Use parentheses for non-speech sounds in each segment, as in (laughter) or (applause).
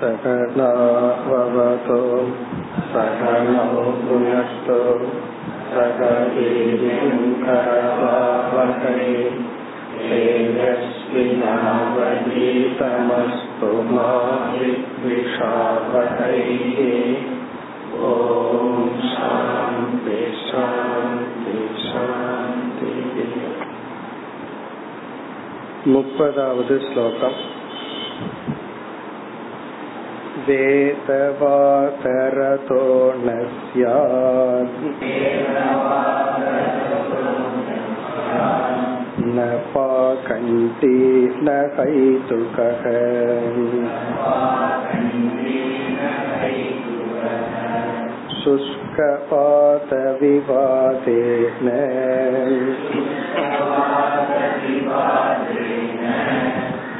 सकनाववतो सकनौ भुनस्तु सक वीर्यङ्करवावहै तेजस्विनावधीतमस्तु मा ॐ शान्ति श्लोकम् वेदवातरतो न स्यात् न पाकण्टी न हैतुकः शुष्कपातविवादेन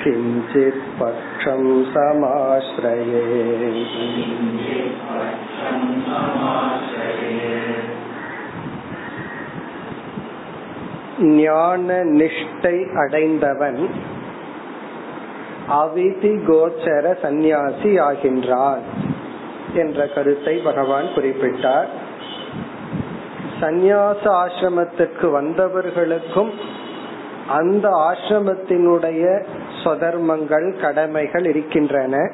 किञ्चित् पक्षं समाश्रये ஞான நிஷ்டை அடைந்தவன் அவிதி கோச்சர சந்நியாசி ஆகின்றான் என்ற கருத்தை பகவான் குறிப்பிட்டார் சந்நியாச ஆசிரமத்திற்கு வந்தவர்களுக்கும் அந்த ஆசிரமத்தினுடைய சொதர்மங்கள் கடமைகள் இருக்கின்றன.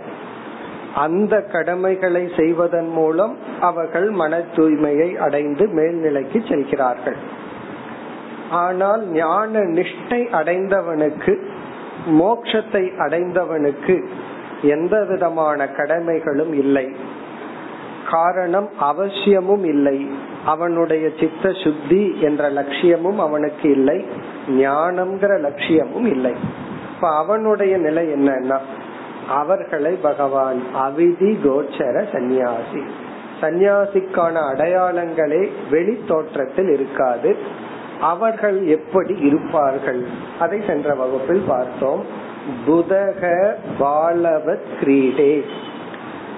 அந்த கடமைகளை செய்வதன் மூலம் அவர்கள் மன தூய்மையை அடைந்து மேல்நிலைக்கு செல்கிறார்கள். ஆனால் ஞான நிஷ்டை அடைந்தவனுக்கு மோட்சத்தை அடைந்தவனுக்கு எந்த விதமான கடமைகளும் இல்லை. காரணம் அவசியமும் இல்லை. அவனுடைய சித்த சுத்தி என்ற லட்சியமும் அவனுக்கு இல்லை. ஞானம்ங்கிற லட்சியமும் இல்லை. இப்ப அவனுடைய நிலை என்னன்னா அவர்களை பகவான் அவிதி கோச்சர சந்நியாசி. சந்நியாசிக்கான அடையாளங்களே வெளி தோற்றத்தில் இருக்காது. அவர்கள் எப்படி இருப்பார்கள்? அதை சென்ற வகுப்பில் பார்த்தோம். புதக பாலவத் கிரீடே.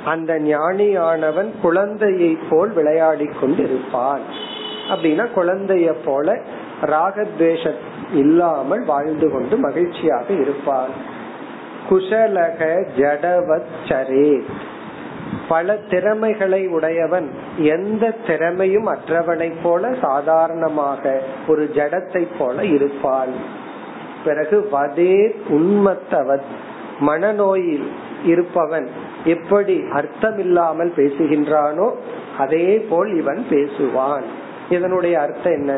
அந்த ஞானியானவன் குழந்தையை போல் விளையாடி கொண்டு இருப்பான் அப்படின்னா குழந்தைய போல ராகத்வேஷ இல்லாமல் வாழ்ந்து கொண்டு மகிழ்ச்சியாக இருப்பான் குஷலக ஜடவத் சரே பல திறமைகளை உடையவன் எந்த திறமையும் அற்றவனை போல சாதாரணமாக ஒரு ஜடத்தை போல இருப்பான் பிறகு வதே உண்மத்தவன் மனநோயில் இருப்பவன் எப்படி அர்த்தமில்லாமல் பேசுகின்றானோ அதே போல் இவன் பேசுவான். இதனுடைய அர்த்தம் என்ன?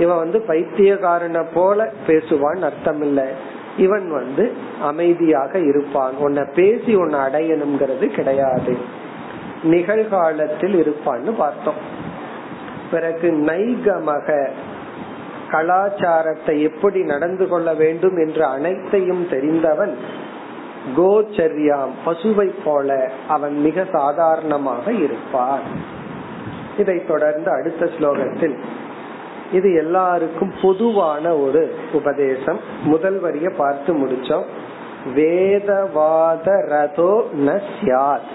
இவன் வந்து பைத்தியகாரனை போல பேசுவான் அர்த்தம் இல்ல இவன் வந்து அமைதியாக இருப்பான். உன்னை பேசி உன்னை அடையணுங்கிறது கிடையாது. நிகழ்காலத்தில் இருப்பான்னு பார்த்தோம். பிறகு நைகமக கலாச்சாரத்தை எப்படி நடந்து கொள்ள வேண்டும் என்று அனைத்தையும் தெரிந்தவன் கோச்சரியாம் பசுவை போல அவன் மிக சாதாரணமாக இருப்பான். இதை தொடர்ந்து அடுத்த ஸ்லோகத்தில் இது எல்லாருக்கும் பொதுவான ஒரு உபதேசம். முதல் வரிய பார்த்து முடிச்சோம். வேதவாத ரதோ ந சியாத்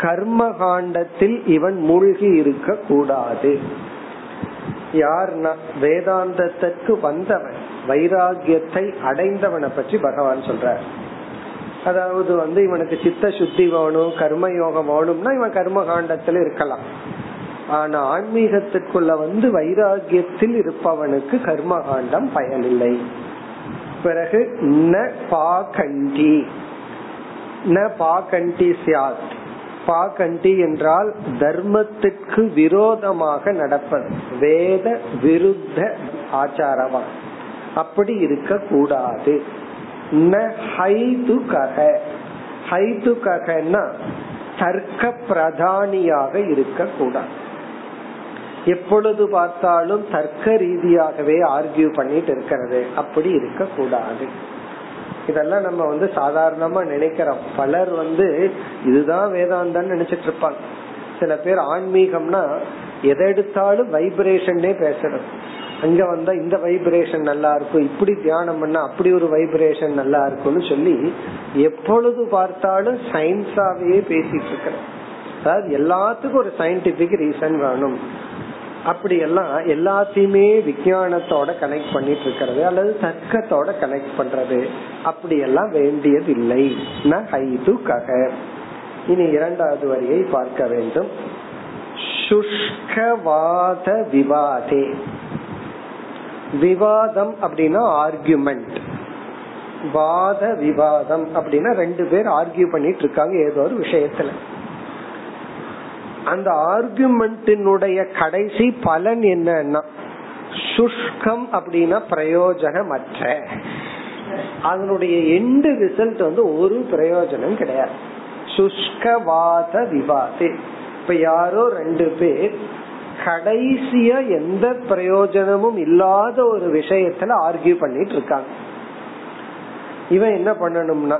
கர்ம காண்டத்தில் இவன் மூழ்கி இருக்க கூடாது யார்னா? வேதாந்தத்திற்கு வந்தவன் வைராகியத்தை அடைந்தவனை பற்றி பகவான் சொல்றார். அதாவது வந்து இவனுக்கு சித்த சுத்தி வேணும் கர்ம யோகம் வேணும்னா இவன் கர்ம காண்டத்துல இருக்கலாம். ஆனா ஆன்மீகத்துக்குள்ள வந்து வைராகியத்தில் இருப்பவனுக்கு கர்மகாண்டம் பயனில்லை. பிறகு ந பாகண்டி ந பாகண்டி சியாத் பாகண்டி என்றால் தர்மத்திற்கு விரோதமாக நடப்பது. வேத விருத்த ஆச்சாரமா. அப்படி இருக்க கூடாது தர்க்க பிரதானியாக இருக்க கூடாது எப்பொழுது பார்த்தாலும் தர்க்க ரீதியாகவே ஆர்கியூ பண்ணிட்டு இருக்கிறது. அப்படி இருக்க கூடாது இதெல்லாம் நம்ம வந்து சாதாரணமா நினைக்கிறோம். பலர் வந்து இதுதான் வேதாந்தான்னு நினைச்சிட்டு இருப்பாங்க. சில பேர் ஆன்மீகம்னா எதை எடுத்தாலும் வைப்ரேஷன்னே பேசுறது. அங்க வந்தா இந்த வைப்ரேஷன் நல்லா இருக்கும் இப்படி தியானம் பண்ணா அப்படி ஒரு வைப்ரேஷன் நல்லா இருக்கும்னு சொல்லி எப்பொழுது பார்த்தாலும் சயின்ஸாவே பேசிட்டு இருக்கிறேன் அதாவது எல்லாத்துக்கும் ஒரு சயின்டிபிக் ரீசன் வேணும். அப்படி எல்லாம் எல்லாத்தையுமே விஞ்ஞானத்தோட கனெக்ட் பண்ணிட்டு இருக்கிறது அல்லது தர்க்கத்தோட கனெக்ட் பண்றது. அப்படி எல்லாம் வேண்டியது இல்லை ஹைது கக இனி இரண்டாவது வரியை பார்க்க வேண்டும். சுஷ்கவாத விவாதே. விவாதம் அப்படின்னா ஆர்குமெண்ட் வாத விவாதம் அப்படின்னா ரெண்டு பேர் ஆர்கியூ பண்ணிட்டு இருக்காங்க ஏதோ ஒரு விஷயத்துல. அந்த ஆர்குமெண்டினுடைய கடைசி பலன் என்னன்னா சுஷ்கம் அப்படின்னா பிரயோஜனமற்ற. அதனுடைய எண்டு ரிசல்ட் வந்து ஒரு பிரயோஜனம் கிடையாது. சுஷ்கவாத விவாதே. இப்ப யாரோ ரெண்டு பேர் கடைசியா எந்த பிரயோஜனமும் இல்லாத ஒரு விஷயத்துல ஆர்கியூ பண்ணிட்டு இருக்காங்க. இவன் என்ன பண்ணணும்னா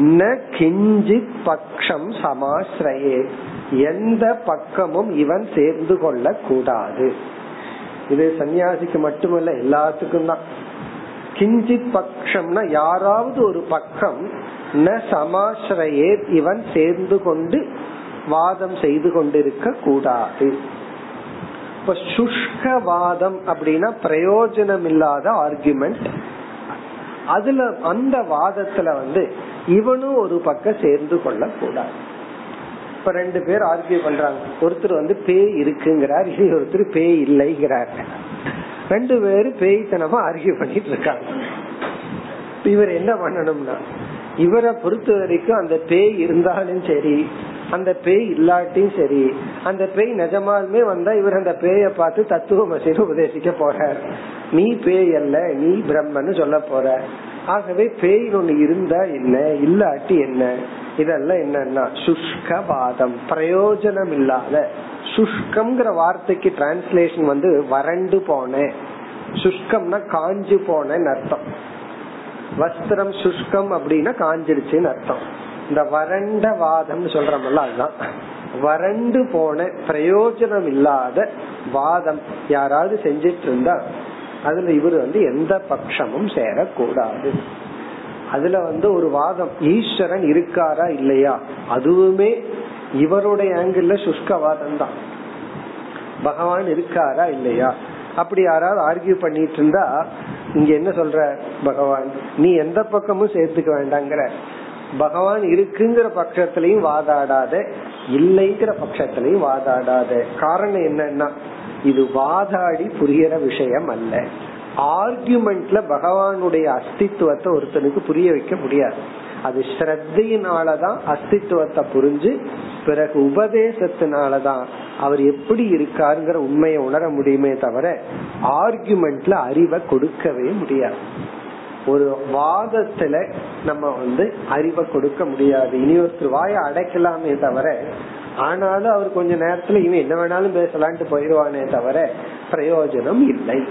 ந கிஞ்சித் பக்ஷம் சமாசிரயே எந்த பக்கமும் இவன் சேர்ந்து கொள்ள கூடாது இது சன்னியாசிக்கு மட்டுமல்ல எல்லாத்துக்கும் தான். கிஞ்சித் பக்ஷம்னா யாராவது ஒரு பக்கம் ந சமாசிரயே இவன் சேர்ந்து கொண்டு வாதம் செய்து கொண்டிருக்க கூடாது இப்ப சுஷ்கவாதம் அப்படின்னா பிரயோஜனம் இல்லாத ஆர்குமெண்ட் அதுல அந்த வாதத்துல வந்து இவனும் ஒரு பக்கம் சேர்ந்து கொள்ள கூடாது இப்ப ரெண்டு பேர் ஆர்கியூ பண்றாங்க. ஒருத்தர் வந்து பேய் இருக்குங்கிறார் இனி ஒருத்தர் பேய் இல்லைங்கிறார். ரெண்டு பேரும் பேய்த்தனமா ஆர்கியூ பண்ணிட்டு இருக்காங்க. இவர் என்ன பண்ணணும்னா இவரை பொறுத்த வரைக்கும் அந்த பேய் இருந்தாலும் சரி அந்த பேய் இல்லாட்டியும் சரி அந்த பேய் நிஜமாலுமே வந்தா இவர் அந்த பேய பார்த்து தத்துவமசின்னு உபதேசிக்க போறார். நீ பேய் அல்ல நீ பிரம்மன்னு சொல்ல போற. ஆகவே பேய் ஒண்ணு இருந்தா என்ன? இல்லாட்டி என்ன? இதெல்லாம் என்னன்னா சுஷ்கவாதம் பிரயோஜனம் இல்லாத சுஷ்கம்ங்கிற வார்த்தைக்கு டிரான்ஸ்லேஷன் வந்து வறண்டு போன. சுஷ்கம்னா காஞ்சு போனன்னு அர்த்தம். வஸ்திரம் சுஷ்கம் அப்படின்னா காஞ்சிருச்சுன்னு அர்த்தம். இந்த வறண்ட வாதம் சொல்றோம்ல அதுதான். வறண்டு போன பிரயோஜனம் இல்லாத வாதம். யாராவது செஞ்சிட்டு இருந்தா அதுல இவர் வந்து எந்த பட்சமும் சேரக்கூடாது. அதுல வந்து ஒரு வாதம் ஈஸ்வரன் இருக்காரா இல்லையா? அதுவுமே இவருடைய ஆங்கிள் சுஷ்கவாதம் தான். பகவான் இருக்காரா இல்லையா? அப்படி யாராவது ஆர்கியூ பண்ணிட்டு இருந்தா இங்க என்ன சொல்ற பகவான்? நீ எந்த பக்கமும் சேர்த்துக்க வேண்டாங்கிற. பகவான் இருக்குங்கிற பட்சத்திலையும் வாதாடாத இல்லைங்கிற பட்சத்திலையும் வாதாடாத. காரணம் என்னன்னா இது வாதாடி புரிகிற விஷயம் அல்ல ஆர்குமெண்ட்ல பகவானுடைய அஸ்தித்துவத்தை ஒருத்தனுக்கு புரிய வைக்க முடியாது. அது ஸ்ரத்தையினாலதான் அஸ்தித்துவத்தை புரிஞ்சு பிறகு உபதேசத்தினாலதான் அவர் எப்படி இருக்காருங்கிற உண்மையை உணர முடியுமே தவிர ஆர்குமெண்ட்ல அறிவை கொடுக்கவே முடியாது. ஒரு வாதத்துல நம்ம வந்து அறிவை கொடுக்க முடியாது. இனி ஒருத்தர் வாய அடைக்கலாமே தவிர ஆனாலும் அவர் கொஞ்ச நேரத்துல இவன் என்ன வேணாலும் பேசலான்ட்டு போயிடுவானே தவிர பிரயோஜனம் இல்லை.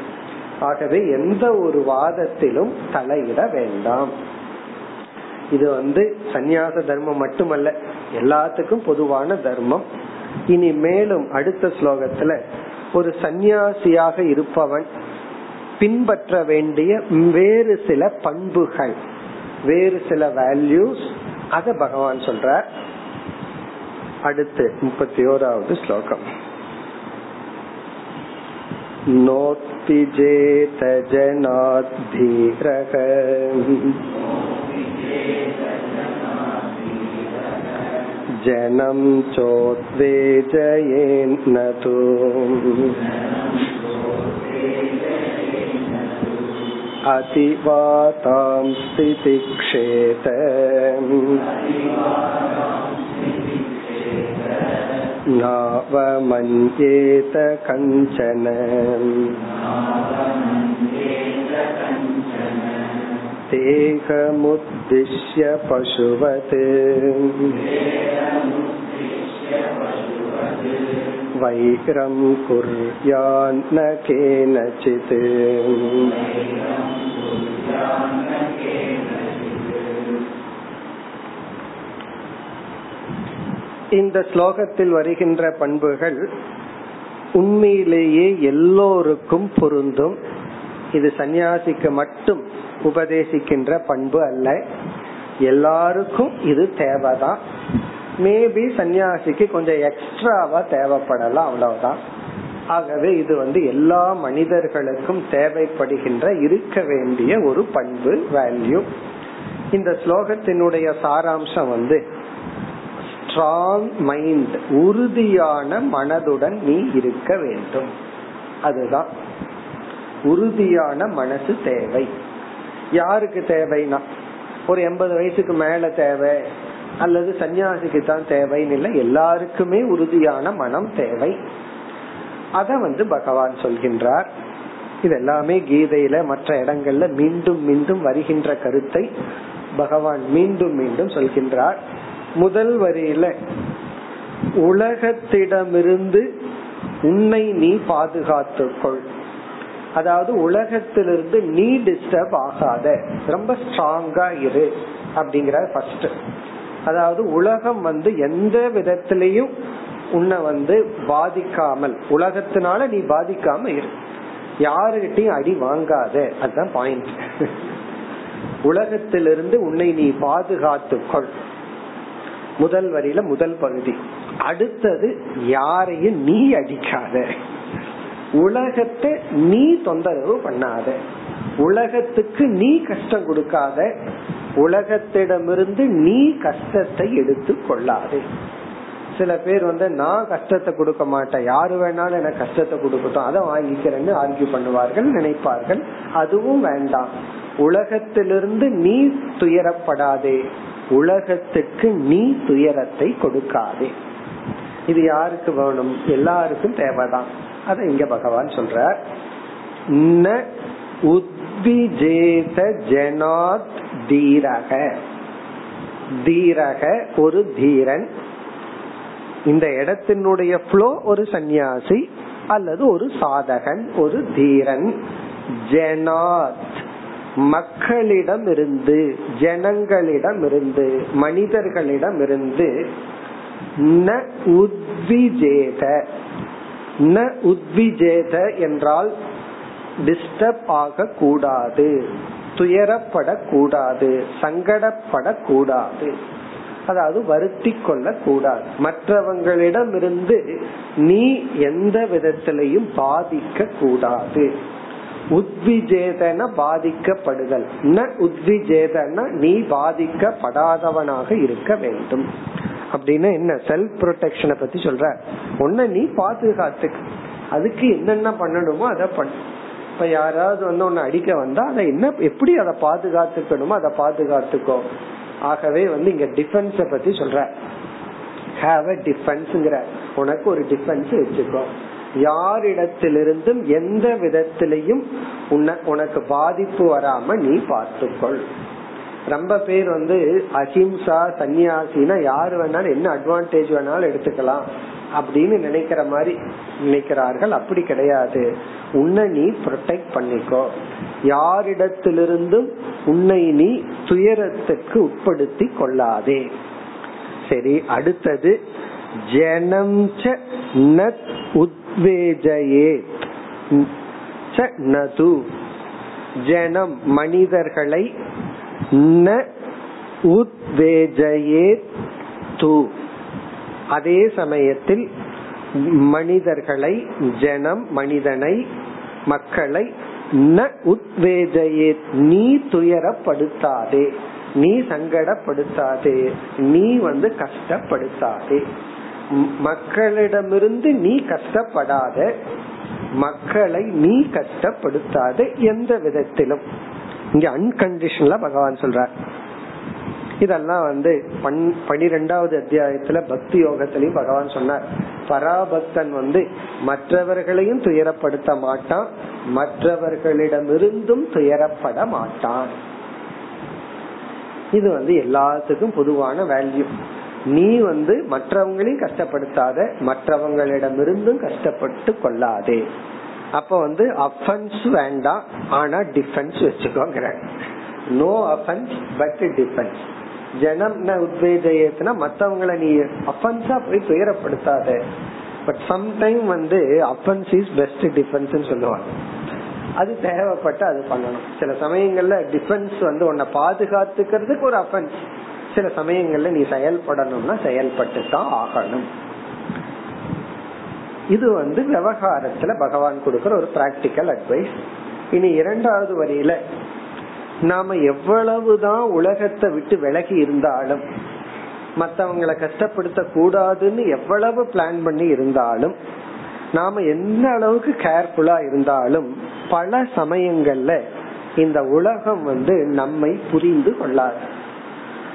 ஆகவே எந்த ஒரு வாதத்திலும் தலையிட வேண்டாம். இது வந்து சந்நியாச தர்மம் மட்டுமல்ல எல்லாத்துக்கும் பொதுவான தர்மம். இனி மேலும் அடுத்த ஸ்லோகத்துல ஒரு சந்நியாசியாக இருப்பவன் பின்பற்ற வேண்டிய வேறு சில பண்புகள் வேறு சில வேல்யூஸ் அத பகவான் சொல்றார். அடுத்து முப்பத்தி ஓராவது ஸ்லோகம் नोक्ति जेत जनाद्धीरः जनं चोद्वेजयेन्न तु अतिवातां स्थितिक्षेत नावमन्येत कञ्चन देहमुद्दिश्य पशुवत् वैरं कुर्यान्न केनचित् இந்த ஸ்லோகத்தில் வருகின்ற பண்புகள் உண்மையிலேயே எல்லோருக்கும் பொருந்தும். இது சந்நியாசிக்கு மட்டும் உபதேசிக்கின்ற பண்பு அல்ல. எல்லாருக்கும் இது தேவைதான். மேபி சன்னியாசிக்கு கொஞ்சம் எக்ஸ்ட்ராவா தேவைப்படலாம் அவ்வளவுதான். ஆகவே இது வந்து எல்லா மனிதர்களுக்கும் தேவைப்படுகின்ற இருக்க வேண்டிய ஒரு பண்பு வேல்யூ இந்த ஸ்லோகத்தினுடைய சாராம்சம் வந்து ஸ்ட்ராங் மைண்ட் உறுதியான மனதுடன் நீ இருக்க வேண்டும். அதுதான். உறுதியான மனசு தேவை. யாருக்கு தேவைனா ஒரு எண்பது வயசுக்கு மேல தேவை அல்லது சன்னியாசிக்கு தான் தேவைன்னு இல்லை எல்லாருக்குமே உறுதியான மனம் தேவை. அத வந்து பகவான் சொல்கின்றார். இது எல்லாமே கீதையில மற்ற இடங்கள்ல மீண்டும் மீண்டும் வருகின்ற கருத்தை பகவான் மீண்டும் மீண்டும் சொல்கின்றார். முதல் வரியில உலகத்திடமிருந்து உன்னை நீ பாதுகாத்துக்கொள். அதாவது உலகத்திலிருந்து நீ டிஸ்டர்ப் ஆகாத. ரொம்ப ஸ்ட்ராங்கா இரு அப்படிங்கிற ஃபர்ஸ்ட் அதாவது உலகம் வந்து எந்த விதத்திலையும் உன்னை வந்து பாதிக்காமல் உலகத்தினால நீ பாதிக்காம இரு. யாருகிட்டையும் அடி வாங்காத. அதுதான் பாயிண்ட் (laughs) உலகத்திலிருந்து உன்னை நீ பாதுகாத்துக்கொள். முதல் வரியில முதல் பகுதி. அடுத்தது யாரையும் நீ அடிக்காத. உலகத்தை நீ தொந்தரவு பண்ணாத. உலகத்துக்கு நீ கஷ்டம் கொடுக்காத. உலகத்திடமிருந்து நீ கஷ்டத்தை எடுத்து கொள்ளாதே. சில பேர் வந்து நான் கஷ்டத்தை கொடுக்க மாட்டேன். யாரு வேணாலும் எனக்கு கஷ்டத்தை கொடுக்கட்டும். அதை வாங்கிக்கிறேன்னு ஆர்கியூ பண்ணுவார்கள் நினைப்பார்கள். அதுவும் வேண்டாம். உலகத்திலிருந்து நீ துயரப்படாதே. உலகத்துக்கு நீ துயரத்தை கொடுக்காதே. இது யாருக்கு வேணும்? எல்லாருக்கும் தேவைதான். அத இங்க பகவான் சொல்ற ந உத்விஜேத ஜனாத் தீரக. தீரக ஒரு தீரன். இந்த இடத்தினுடைய ஃப்ளோ ஒரு சந்நியாசி அல்லது ஒரு சாதகன் ஒரு தீரன். ஜெனாத் மக்களிடம் இருந்து ஜனங்களிடம் இருந்து மனிதர்களிடம் இருந்து ந உத்விஜேத. ந உத்விஜேத என்றால் டிஸ்டர்ப் ஆக கூடாது துயரப்படக்கூடாது சங்கடப்படக்கூடாது. அதாவது வருத்தி கொள்ள கூடாது மற்றவங்களிடம் இருந்து நீ எந்த விதத்திலையும் பாதிக்க கூடாது உத்விஜேதன பாதிக்கப்படுதல். ந உத்விஜேதன நீ பாதிக்கப்படாதவனாக இருக்க வேண்டும். அப்படின்னு என்ன செல்ஃப் ப்ரொடெக்ஷனை பத்தி சொல்ற. உன்ன நீ பாதுகாத்துக்க அதுக்கு என்னென்ன பண்ணணுமோ அதை பண்ணு இப்ப யாராவது வந்து உன்னை அடிக்க வந்தா அதை என்ன எப்படி அதை பாதுகாத்துக்கணுமோ அதை பாதுகாத்துக்கோ. ஆகவே வந்து இங்க டிஃபென்ஸ பத்தி சொல்ற. ஹாவ் அ டிஃபென்ஸ்ங்கிற உனக்கு ஒரு டிஃபென்ஸ் வச்சுக்கோ. யாரிடத்திலிருந்தும் எந்த விதத்திலையும் உனக்கு பாதிப்பு வராம நீ பார்த்துக்கொள். ரொம்ப பேர் வந்து அஹிம்சா சன்னியாசினா யாரு வேணாலும் என்ன அட்வான்டேஜ் வேணாலும் எடுத்துக்கலாம் அப்படின்னு நினைக்கிற மாதிரி நினைக்கிறார்கள். அப்படி கிடையாது. உன்னை நீ ப்ரொடெக்ட் பண்ணிக்கோ. யாரிடத்திலிருந்தும் உன்னை நீ துயரத்துக்கு உட்படுத்தி கொள்ளாதே. சரி அடுத்தது ஜனம் உத்வேஜயே நது. ஜனம் மனிதர்களை ந உத்வேஜயே து. அதே சமயத்தில் மனிதர்களை ஜனம் மனிதனை மக்களை ந உத்வேஜயே நீ துயரப்படுத்தாதே. நீ சங்கடப்படுத்தாதே. நீ வந்து கஷ்டப்படுத்தாதே. மக்களிடமிருந்து நீ கஷ்டப்படாத மக்களை நீ கஷ்டப்படுத்தாத எந்த விதத்திலும். இங்க அன்கண்டிஷன்ல பகவான் சொல்றார். இதெல்லாம் வந்து பனிரெண்டாவது அத்தியாயத்துல பக்தி யோகத்திலையும் பகவான் சொன்னார். பராபக்தன் வந்து மற்றவர்களையும் துயரப்படுத்த மாட்டான் மற்றவர்களிடமிருந்தும் துயரப்பட மாட்டான். இது வந்து எல்லாத்துக்கும் பொதுவான வேல்யூ நீ வந்து மற்றவங்களையும் கஷ்டப்படுத்தாத மற்றவங்களிடமிருந்தும் கஷ்டப்பட்டு கொள்ளாதே. அப்ப வந்து அஃபன்ஸ் வேண்டாம் ஆனா டிஃபென்ஸ் வச்சுக்கோங்கிற நோ அஃபன்ஸ் பட் டிஃபென்ஸ் ஜனம் உத்வேஜயத்துனா மத்தவங்களை நீ அஃபன்ஸா போய் துயரப்படுத்தாத. பட் சம்டைம் வந்து அஃபன்ஸ் இஸ் பெஸ்ட் டிஃபென்ஸ் சொல்லுவாங்க. அது தேவைப்பட்ட அது பண்ணணும். சில சமயங்கள்ல டிஃபென்ஸ் வந்து உன்னை பாதுகாத்துக்கிறதுக்கு ஒரு அஃபென்ஸ் சில சமயங்கள்ல நீ செயல்படணும்னா செயல்பட்டு தான் ஆகணும். இது வந்து விவகாரத்துல பகவான் கொடுக்கிற ஒரு பிராக்டிக்கல் அட்வைஸ் இனி இரண்டாவது வரியில நாம எவ்வளவுதான் உலகத்தை விட்டு விலகி இருந்தாலும் மத்தவங்களை கஷ்டப்படுத்த கூடாதுன்னு எவ்வளவு பிளான் பண்ணி இருந்தாலும் நாம எந்த அளவுக்கு கேர்ஃபுல்லா இருந்தாலும் பல சமயங்கள்ல இந்த உலகம் வந்து நம்மை புரிந்து கொள்ளாது.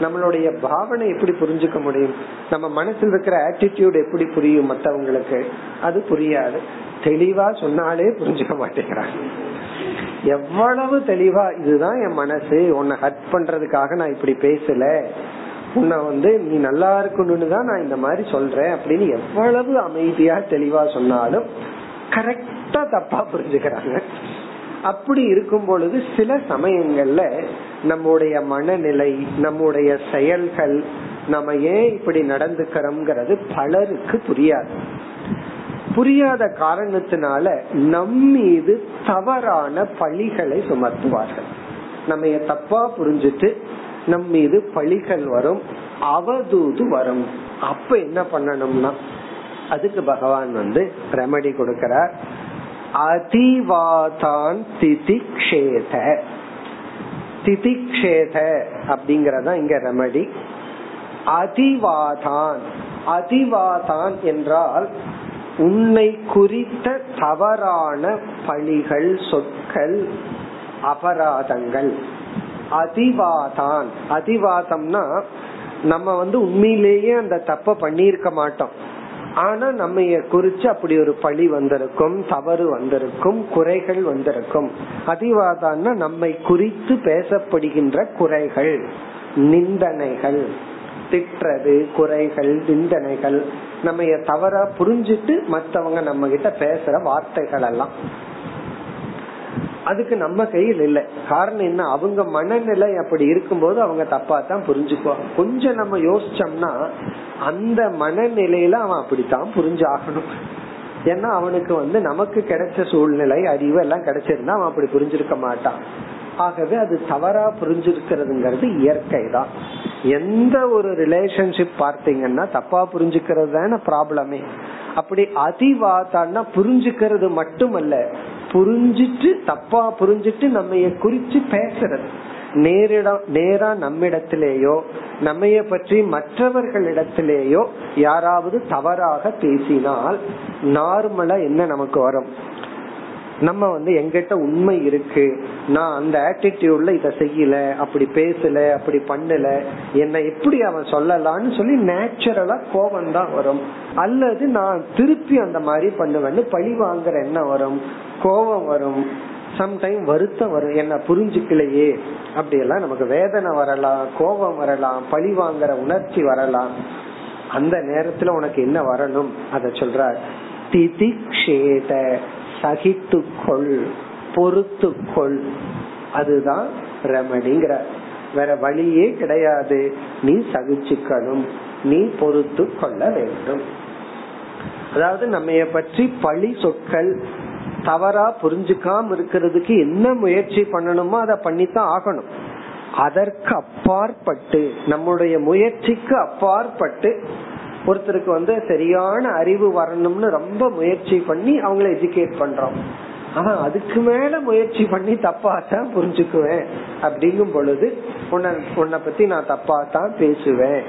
நம்மளுடைய பாவனை எப்படி புரிஞ்சுக்க முடியும்? நம்ம மனசில் இருக்கிற ஆட்டிடியூட் எப்படி புரியும் மற்றவங்களுக்கு அது புரியாது. தெளிவா சொன்னாலே புரிஞ்சுக்க மாட்டேங்கிறாங்க. எவ்வளவு தெளிவா இதுதான் என் மனசு உன்னை ஹர்ட் பண்றதுக்காக நான் இப்படி பேசல. உன்னை வந்து நீ நல்லா இருக்கணும்னு தான் நான் இந்த மாதிரி சொல்றேன் அப்படின்னு எவ்வளவு அமைதியா தெளிவா சொன்னாலும் கரெக்டா தப்பா புரிஞ்சுக்கிறாங்க. அப்படி இருக்கும் பொழுது சில சமயங்கள்ல நம்முடைய மனநிலை நம்முடைய செயல்கள் நம்ம ஏன் இப்படி நடந்துக்கிறோம்ங்கிறது பலருக்கு புரியாது. புரியாத காரணத்தினால நம் மீது தவறான பழிகளை சுமத்துவார்கள். நம்ம தப்பா புரிஞ்சுட்டு நம் மீது பழிகள் வரும் அவதூது வரும். அப்ப என்ன பண்ணணும்னா அதுக்கு பகவான் வந்து ரெமடி கொடுக்கிறார். அதிவாதான் திதிக்ஷேத. திதிக்ஷேத அப்படிங்கறதா இங்க ரெமடி அதிவாதான். அதிவாதான் என்றால் உன்னை குறித்த தவறான பழிகள் சொற்கள் அபராதங்கள். அதிவாதான். அதிவாதம்னா நம்ம வந்து உண்மையிலேயே அந்த தப்ப பண்ணியிருக்க மாட்டோம். ஆனா நம்ம குறிச்சு அப்படி ஒரு பழி வந்திருக்கும் தவறு வந்திருக்கும் குறைகள் வந்திருக்கும். அதிவாதான்னா நம்மை குறித்து பேசப்படுகின்ற குறைகள் நிந்தனைகள் திட்டுறது குறைகள் நிந்தனைகள். நம்ம தவறா புரிஞ்சிட்டு மத்தவங்க நம்ம கிட்ட பேசுற வார்த்தைகள் எல்லாம். அதுக்கு நம்ம கையில் இல்லை. காரணம் என்ன? அவங்க மனநிலை அப்படி இருக்கும்போது அவங்க தப்பா தான் புரிஞ்சுக்குவாங்க கொஞ்சம் நம்ம யோசிச்சோம்னா அந்த மனநிலையில அவன் அப்படித்தான் புரிஞ்சாகணும். ஏன்னா அவனுக்கு வந்து நமக்கு கிடைச்ச சூழ்நிலை அறிவு எல்லாம் கிடைச்சிருந்தா அவன் அப்படி புரிஞ்சிருக்க மாட்டான். ஆகவே அது தவறா புரிஞ்சிருக்கிறதுங்கிறது இயற்கை தான் எந்த ஒரு ரிலேஷன்ஷிப் பார்த்தீங்கன்னா தப்பா புரிஞ்சுக்கிறது தானே ப்ராப்ளமே அப்படி அதிவாதான்னா புரிஞ்சுக்கிறது மட்டுமல்ல புரிஞ்சிட்டு தப்பா புரிஞ்சிட்டு நம்ம குறிச்சு பேசுறது. நேரிடம் நேரா நம்மிடத்திலேயோ நம்மைய பற்றி மற்றவர்களிடத்திலேயோ யாராவது தவறாக பேசினால் நார்மலா என்ன நமக்கு வரும்? நம்ம வந்து எங்கிட்ட உண்மை இருக்கு. நான் அந்த ஆட்டிடியூட்ல இத செய்யல அப்படி பேசல அப்படி பண்ணல. என்ன எப்படி அவன் சொல்லலாம்னு சொல்லி நேச்சுரலா கோபம் தான் வரும். அல்லது நான் திருப்பி அந்த மாதிரி பண்ணுவேன்னு பழி வாங்குற என்ன வரும். கோபம் வரும். சம்டைம் வருத்தம் வரும். என்ன புரிஞ்சுக்கலையே. அப்படியெல்லாம் நமக்கு வேதனை வரலாம் கோபம் வரலாம் பழி வாங்குற உணர்ச்சி வரலாம். அந்த நேரத்துல உனக்கு என்ன வரணும்? அத சொல்ற திதிக்ஷேத. சகித்துக்கொள் பொறுத்துக்கொள். அதுதான் ரெமடிங்கிற வேற வழியே கிடையாது. நீ சகிச்சுக்கணும். நீ பொறுத்து கொள்ள வேண்டும். அதாவது நம்ம பற்றி பழி சொற்கள் தவறா புரிஞ்சுக்காம இருக்கிறதுக்கு என்ன முயற்சி பண்ணணுமோ அதை பண்ணித்தான் ஆகணும். அதற்கு அப்பாற்பட்டு நம்முடைய முயற்சிக்கு அப்பாற்பட்டு ஒருத்தருக்கு வந்து சரியான அறிவு வரணும்னு ரொம்ப முயற்சி பண்ணி அவங்கள எஜுகேட் பண்றோம். ஆனா அதுக்கு மேல முயற்சி பண்ணி தப்பா தான் புரிஞ்சுக்குவேன். அப்படிங்கும் பொழுது உன்னை உன்னை பத்தி நான் தப்பா தான் பேசுவேன்.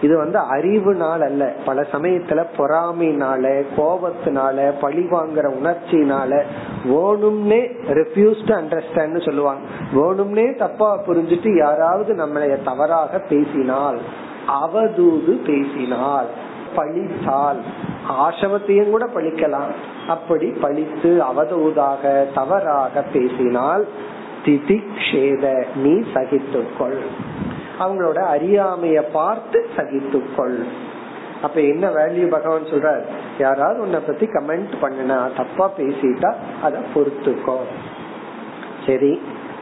இது வந்து அறிவுனால அல்ல. பல சமயத்துல பொறாமைனால கோபத்தினால பழி வாங்குற உணர்ச்சினால வேணும்னே ரெஃப்யூஸ் டு அண்டர்ஸ்டாண்ட் சொல்லுவாங்க. வேணும்னே தப்பா புரிஞ்சுட்டு யாராவது நம்மளைய தவறாக பேசினால் அவதூது பேசினால் பழித்தால் ஆசவத்தையும் கூட பழிக்கலாம். அப்படி பழித்து அவதூதாக தவறாக பேசினால் திதிக்ஷேத நீ சகித்துக்கொள். அவங்களோட அறியாமைய பார்த்து சகித்துக்கொள். அப்ப என்ன வேல்யூ பகவான் சொல்றார்? யாராவது உன்னை பத்தி கமெண்ட் பண்ணுனா தப்பா பேசிட்டா அத பொறுத்துக்கோ. சரி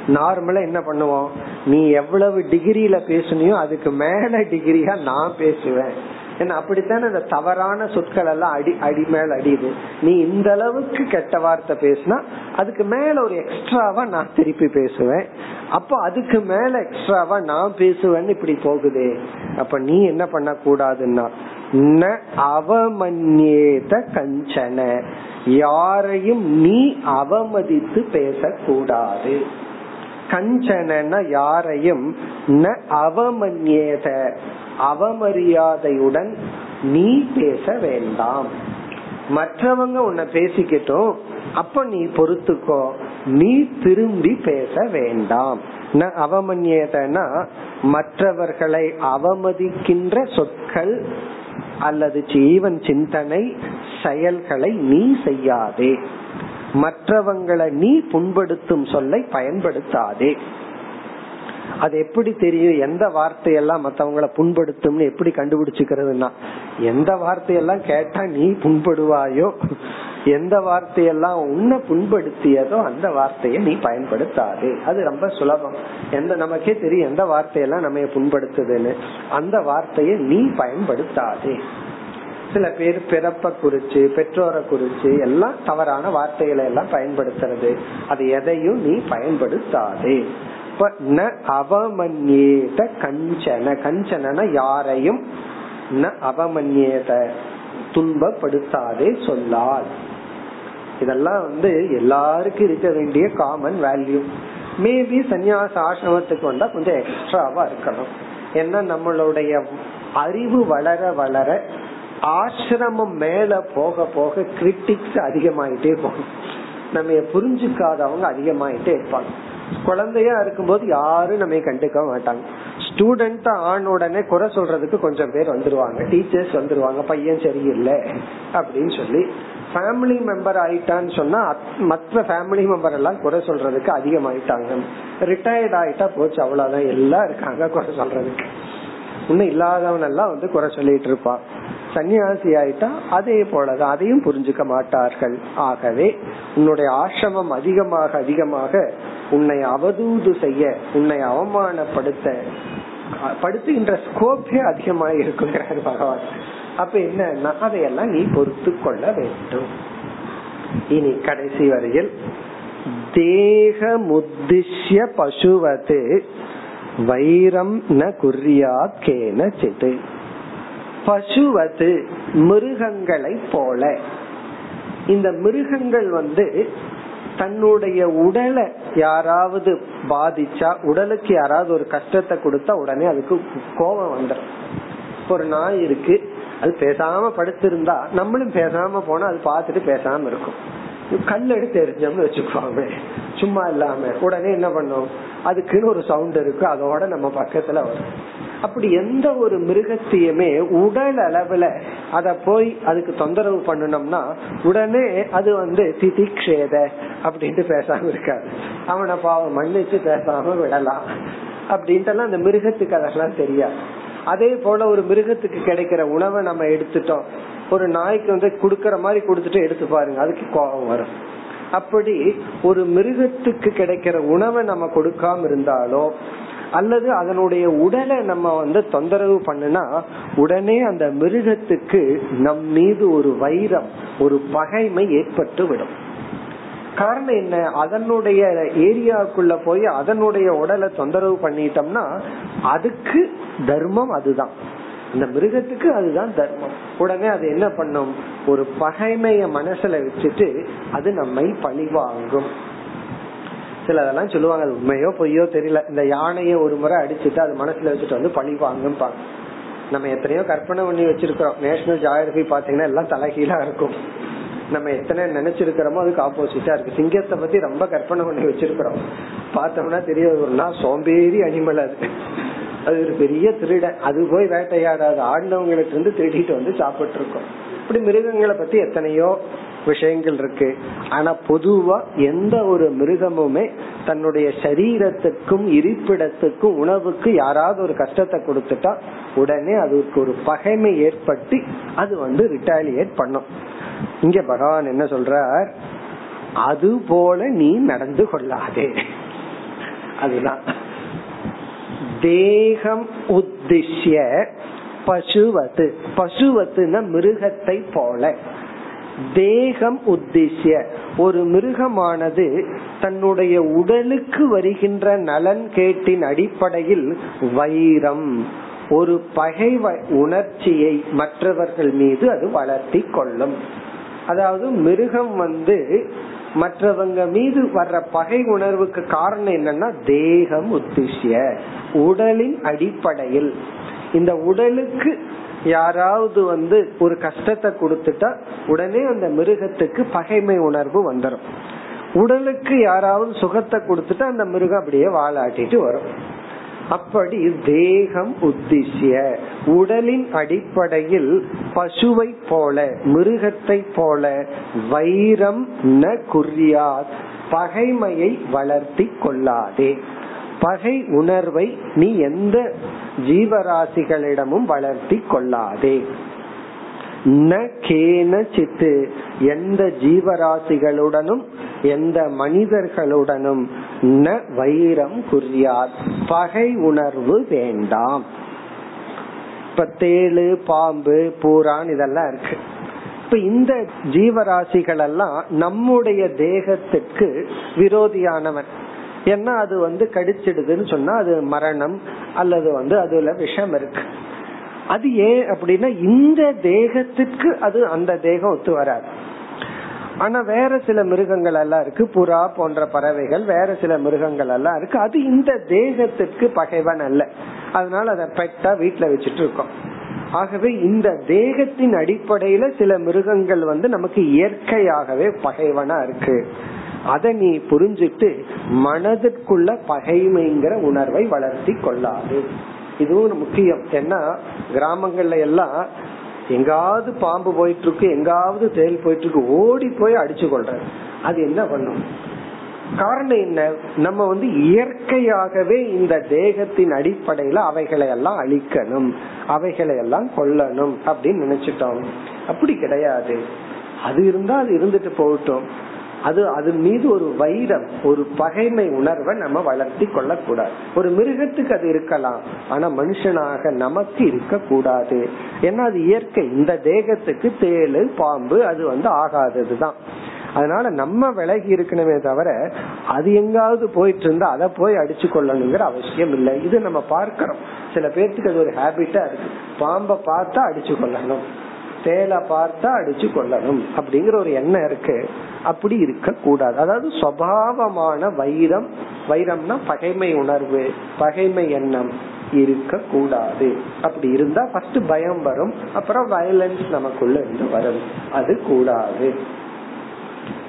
நார்மலா என்ன பண்ணுவோம்? நீ எவ்வளவு டிகிரியில பேசுனியோ அதுக்கு மேல டிகிரியா நான் பேசுவேன். ஏன்னா அப்படித்தானே அந்த தவறான சொற்கள் எல்லாம் அடி அடி மேல அடியுது. நீ இந்த அளவுக்கு கெட்ட வார்த்தை பேசினா அதுக்கு மேல ஒரு எக்ஸ்ட்ராவா நான் திருப்பி பேசுவேன். அப்ப அதுக்கு மேல எக்ஸ்ட்ராவா நான் பேசுவேன்னு இப்படி போகுதே. அப்ப நீ என்ன பண்ண கூடாதுன்னா அவமன்யேத கஞ்சன. யாரையும் நீ அவமதித்து பேசக்கூடாது. கஞ்சன யாரையும் ந அவமன்யேத அவமரியாதையுடன் நீ பேச வேண்டாம். மற்றவங்க உன்னை பேசிக்கிட்டோம் அப்ப நீ பொறுத்துக்கோ நீ திரும்பி பேச வேண்டாம். ந அவமன்யேதனா மற்றவர்களை அவமதிக்கின்ற சொற்கள் அல்லது ஜீவன் சிந்தனை செயல்களை நீ செய்யாதே. மற்றவங்களை நீ புண்படுத்தும் சொல்லை பயன்படுத்தாதே. அது எப்படி தெரியும்? எந்த வார்த்தையெல்லாம் மத்தவங்கள புண்படுத்தும்னு எப்படி கண்டுபிடிச்சுக்கிறதுனா எந்த வார்த்தையெல்லாம் கேட்டா நீ புண்படுவாயோ எந்த வார்த்தையெல்லாம் உன்னை புண்படுத்தியதோ அந்த வார்த்தையை நீ பயன்படுத்தாது. அது ரொம்ப சுலபம். எந்த நமக்கே தெரியும் எந்த வார்த்தையெல்லாம் நம்ம புண்படுத்துதுன்னு. அந்த வார்த்தையை நீ பயன்படுத்தாதே. சில பேர் பிறப்ப குறிச்சு பெற்றோரை குறிச்சு எல்லாம் தவறான வார்த்தைகளை எல்லாம் பயன்படுத்துறது. அது எதையும் நீ பயன்படுத்தாதே. ந அவமன்யேத கஞ்சன. கஞ்சன யாரையும் ந அவமன்யேத துன்பப்படுத்தாதே சொல்லால். இதெல்லாம் வந்து எல்லாருக்கும் இருக்க வேண்டிய காமன் வேல்யூ மேபி சன்னியாச ஆசிரமத்துக்கு வந்தா கொஞ்சம் எக்ஸ்ட்ராவா இருக்கணும். ஏன்னா நம்மளுடைய அறிவு வளர வளர ஆசிரமம் மேல போக போக கிரிட்டிக்ஸ் அதிகமாயிட்டே போகும். நம்ம புரிஞ்சுக்காதவங்க அதிகமாயிட்டே இருப்பாங்க. குழந்தையா இருக்கும்போது யாரும் நம்ம கண்டுக்க மாட்டாங்க. ஸ்டூடெண்ட் ஆன உடனே குறை சொல்றதுக்கு கொஞ்சம் பேர் வந்துருவாங்க. டீச்சர்ஸ் வந்துருவாங்க. பையன் சரியில்லை அப்படின்னு சொல்லி ஃபேமிலி மெம்பர் ஆயிட்டான்னு சொன்னா மற்ற ஃபேமிலி மெம்பர் எல்லாம் குறை சொல்றதுக்கு அதிகமாயிட்டாங்க. ரிட்டையர்ட் ஆயிட்டா போச்சு அவ்வளவுதான். எல்லாம் இருக்காங்க குறை சொல்றதுக்கு. இன்னும் இல்லாதவன் எல்லாம் வந்து குறை சொல்லிட்டு இருப்பான் சன்னியாசி ஆயிட்டா அதே போலதான் அதையும் புரிஞ்சுக்க மாட்டார்கள். ஆகவே உன்னுடைய ஆசிரமம் அதிகமாக அதிகமாக உன்னை அவதூது செய்ய உன்னை அவமானப்படுத்த படுத்துகின்ற ஸ்கோப்பே அதிகமாக இருக்குங்கிறார் பகவான். அப்ப என்னன்னா அதையெல்லாம் நீ பொறுத்து கொள்ள வேண்டும். இனி கடைசி வரையில் தேக முத்திஷ்ய பசுவது வைரம் ந குறியாத் கேன சிது. பசுவது மிருகங்களை போல. இந்த மிருகங்கள் வந்து தன்னுடைய உடலை யாராவது பாதிச்சா உடலுக்கு யாராவது ஒரு கஷ்டத்தை கொடுத்தா உடனே அதுக்கு கோபம் வந்துடும் ஒரு நாய் இருக்கு அது பேசாம படுத்திருந்தா நம்மளும் பேசாம போனா அது பார்த்துட்டு பேசாம இருக்கும். கல் எடுத்து எரிஞ்சோம்னு வச்சுக்குவாங்க சும்மா இல்லாம. உடனே என்ன பண்ணும்? அதுக்குன்னு ஒரு சவுண்ட் இருக்கு அதோட நம்ம பக்கத்துல வரும். அப்படி எந்த ஒரு மிருகத்தையுமே உடல் அளவுல அத போய் அதுக்கு தொந்தரவு பண்ணணும்னா உடனே அது வந்து திதிக்ஷேத அப்படின்ட்டு பேசாம இருக்காது. அவனை பாவம் மன்னிச்சு பேசாம விடலாம். அப்படின்ட்டு அந்த மிருகத்துக்கு அதெல்லாம் தெரியாது. அதே போல ஒரு மிருகத்துக்கு கிடைக்கிற உணவை நம்ம எடுத்துட்டோம். ஒரு நாய்க்கு வந்து குடுக்கற மாதிரி கொடுத்துட்டு எடுத்து பாருங்க அதுக்கு கோபம் வரும். அப்படி ஒரு மிருகத்துக்கு கிடைக்கிற உணவை நம்ம கொடுக்காம இருந்தாலும் அல்லது அதனுடைய உடலை நம்ம வந்து தொந்தரவு பண்ணுனா உடனே அந்த மிருகத்துக்கு நம் மீது ஒரு வைரம் ஒரு பகைமை ஏற்பட்டு விடும் காரணம் என்ன? அதனுடைய ஏரியாக்குள்ள போய் அதனுடைய உடலை தொந்தரவு பண்ணிட்டோம்னா அதுக்கு தர்மம் அதுதான். இந்த மிருகத்துக்கு அதுதான் தர்மம். உடனே அது என்ன பண்ணும்? ஒரு பகைமைய மனசுல வச்சுட்டு அது நம்மை பழிவாங்கும். சிலதெல்லாம் சொல்லுவாங்க. அது உண்மையோ பொய்யோ தெரியல. இந்த யானைய ஒரு முறை அடிச்சுட்டு அது மனசுல வச்சுட்டு வந்து பழி வாங்கும்பாங்க நம்ம எத்தனையோ கற்பனை பண்ணி வச்சிருக்கிறோம். நேஷனல் ஜாகிரபி பாத்தீங்கன்னா எல்லாம் தலைகீழா இருக்கும். நம்ம எத்தனை நினைச்சிருக்கிறோமோ அதுக்கு ஆப்போசிட்டா இருக்கு. சிங்கத்தை பத்தி ரொம்ப கற்பனை பண்ணி வச்சிருக்கிறோம். பார்த்தோம்னா தெரியாதுன்னா சோம்பேறி அனிமல் அது. அது ஒரு பெரிய திருட அது போய் வேட்டையாடாது ஆண்டவங்களுக்கு இருந்து திருடிட்டு வந்து சாப்பிட்டு இருக்கோம் இப்படி மிருகங்களை பத்தி எத்தனையோ விஷயங்கள் இருக்கு. ஆனா பொதுவா எந்த ஒரு மிருகமுமே தன்னுடைய சரீரத்துக்கும் இருப்பிடத்துக்கும் உணவுக்கு யாராவது ஒரு கஷ்டத்தை கொடுத்துட்டா உடனே அதுக்கு ஒரு பகைமை ஏற்பட்டு அது வந்து ரிட்டாலியேட் பண்ணும். இங்க பகவான் என்ன சொல்றார்? அது போல நீ நடந்து கொள்ளாதே. அதுதான். தேகம் உத்திஷ்ய பசுவத்து பசுவத்துனா மிருகத்தை போல. தேகம் உத்திசிய ஒரு மிருகமானது தன்னுடைய உடலுக்கு வருகின்ற நலன் கேட்டின் அடிப்படையில் வைரம். ஒரு பகை உணர்ச்சியை மற்றவர்கள் மீது அது வளர்த்தி கொள்ளும். அதாவது மிருகம் வந்து மற்றவங்க மீது வர்ற பகை உணர்வுக்கு காரணம் என்னன்னா தேகம் உத்திசிய உடலின் அடிப்படையில். இந்த உடலுக்கு யாராவது வந்து ஒரு கஷ்டத்தை கொடுத்துட்டா உடனே அந்த மிருகத்துக்கு பகைமை உணர்வு வந்துடும் உடலுக்கு யாராவது சுகத்தை கொடுத்துட்டா அந்த மிருகம் அப்படியே வாழாட்டிட்டு வரும். அப்படி தேகம் உத்திசிய உடலின் அடிப்படையில் பசுவை போல மிருகத்தை போல வைரம் ந குறியாத் பகைமையை வளர்த்தி கொள்ளாதே. பகை உணர்வை நீ எந்த ஜீவராசிகளிடமும் வளர்த்தி கொள்ளாதே. ந கேன சித்து எந்த ஜீவராசிகளுடனும் எந்த மனிதர்களுடனும் ந வைரம் குறியார் பகை உணர்வு வேண்டாம். இப்ப தேளு பாம்பு பூரான் இதெல்லாம் இருக்கு. இப்ப இந்த ஜீவராசிகள் எல்லாம் நம்முடைய தேகத்துக்கு விரோதியானவன். ஏன்னா அது வந்து கடிச்சிடுதுன்னு சொன்னா அது மரணம் அல்லது வந்து அதுல விஷம் இருக்கு. அது ஏன் அப்படின்னா இந்த தேகத்துக்கு அது அந்த தேகம் ஒத்து வராது. ஆனா வேற சில மிருகங்கள் எல்லாம் இருக்கு. புறா போன்ற பறவைகள் வேற சில மிருகங்கள் எல்லாம் இருக்கு. அது இந்த தேகத்திற்கு பகைவன் அல்ல. அதனால அதை பெட்டா வீட்டுல வச்சுட்டு இருக்கோம். ஆகவே இந்த தேகத்தின் அடிப்படையில சில மிருகங்கள் வந்து நமக்கு இயற்கையாகவே பகைவனா இருக்கு. அதை நீ புரிஞ்சுட்டு மனதிற்குள்ள பகைமைங்கிற உணர்வை வளர்த்தி கொள்ளாது. இதுவும் முக்கியம். ஏன்னா கிராமங்கள்ல எல்லாம் எங்காவது பாம்பு போயிட்டு இருக்கு எங்காவது தேல் போயிட்டு இருக்கு ஓடி போய் அடிச்சு கொள்ற அது என்ன பண்ணும்? காரணம் என்ன? நம்ம வந்து இயற்கையாகவே இந்த தேகத்தின் அடிப்படையில அவைகளை எல்லாம் அழிக்கணும் அவைகளை எல்லாம் கொல்லணும் அப்படின்னு நினைச்சிட்டோம். அப்படி கிடையாது. அது இருந்தா அது இருந்துட்டு போகட்டும். அது அது மீது ஒரு வைரம் ஒரு பகைமை உணர்வை நம்ம வளர்த்தி கொள்ளக்கூடாது. ஒரு மிருகத்துக்கு அது இருக்கலாம் ஆனா மனுஷனாக நமக்கு இருக்க கூடாது ஏன்னா அது இயற்கை. இந்த தேகத்துக்கு தேழு பாம்பு அது வந்து ஆகாததுதான். அதனால நம்ம விலகி இருக்கணுமே தவிர அது எங்காவது போயிட்டு இருந்தா அதை போய் அடிச்சு கொள்ளணுங்கிற அவசியம் இல்லை. இது நம்ம பார்க்கிறோம். சில பேர்த்துக்கு அது ஒரு ஹேபிட்டா இருக்கு. பாம்பை பார்த்தா அடிச்சு கொள்ளணும் சேலை பார்த்தா அடிச்சு கொள்ளணும் அப்படிங்கிற ஒரு எண்ணம் இருக்கு. அப்படி இருக்க கூடாது. அதாவது சுவாவமான வைரம் வைரம்னா பகைமை உணர்வு பகைமை எண்ணம் இருக்க கூடாது. அப்படி இருந்தா ஃபர்ஸ்ட் பயம் வரும். அப்புறம் வயலன்ஸ் நமக்குள்ள இருந்து வரும். அது கூடாது.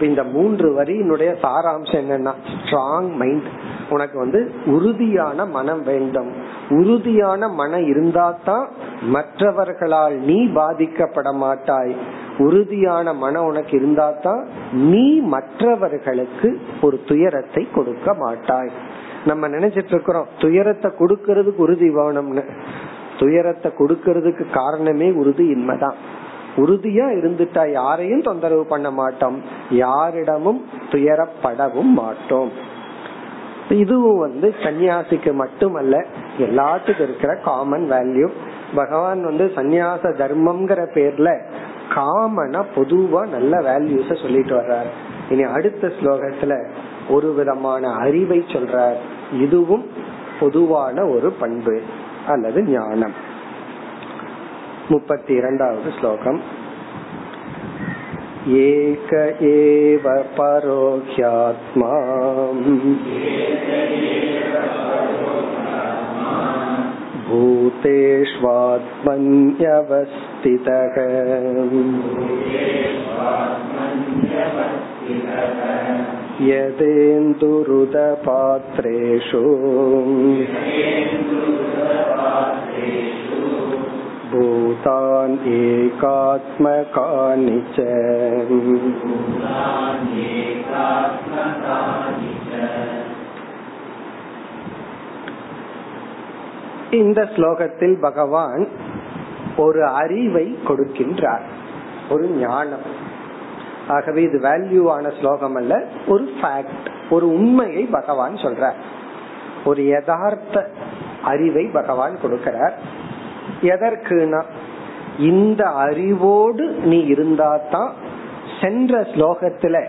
இந்த மூன்று வரியினுடைய சாராம்சம் என்னன்னா ஸ்ட்ராங் மைண்ட் உனக்கு வந்து உறுதியான மனம் வேண்டும். உறுதியான மனம் இருந்தாதான் மற்றவர்களால் நீ பாதிக்கப்பட மாட்டாய் உறுதியான மனம் உனக்கு இருந்தாதான் நீ மற்றவர்களுக்கு ஒரு துயரத்தை கொடுக்க மாட்டாய். நம்ம நினைச்சிட்டு இருக்கிறோம் துயரத்தை கொடுக்கறதுக்கு உறுதி வேணும்னு. துயரத்தை கொடுக்கறதுக்கு காரணமே உறுதி இன்மைதான். உறுதியா இருந்துட்டா யாரையும் தொந்தரவு பண்ண மாட்டோம். யாரிடமும் துயரப்படவும் மாட்டோம். இதுவும் வந்து சன்னியாசிக்கு மட்டுமல்ல எல்லாத்துக்கும் இருக்கிற காமன் வேல்யூ பகவான் வந்து சந்நியாச தர்மம்ங்கிற பேர்ல காமனா பொதுவா நல்ல வேல்யூஸ சொல்லிட்டு வர்றார். இனி அடுத்த ஸ்லோகத்துல ஒரு விதமான அறிவை சொல்றார். இதுவும் பொதுவான ஒரு பண்பு அல்லது ஞானம். முப்பத்தி இரண்டாவது ஸ்லோகம். एक एव परोह्यात्मा भूतेष्वात्मन्यवस्थितः यदेन्दुरुदपात्रेषु भूतान् एकात्मकानि च இந்த ஸ்லோகத்தில் பகவான் ஒரு அறிவை கொடுக்கின்றார் ஒரு ஞானம் ஆகவே இது வேல்யூவான ஸ்லோகம் அல்ல ஒரு ஃபேக்ட் ஒரு உண்மையை பகவான் சொல்றார் ஒரு யதார்த்த அறிவை பகவான் கொடுக்கிறார் எதற்குனா இந்த அறிவோடு நீ இருந்தாதான் சென்ற ஸ்லோகத்துல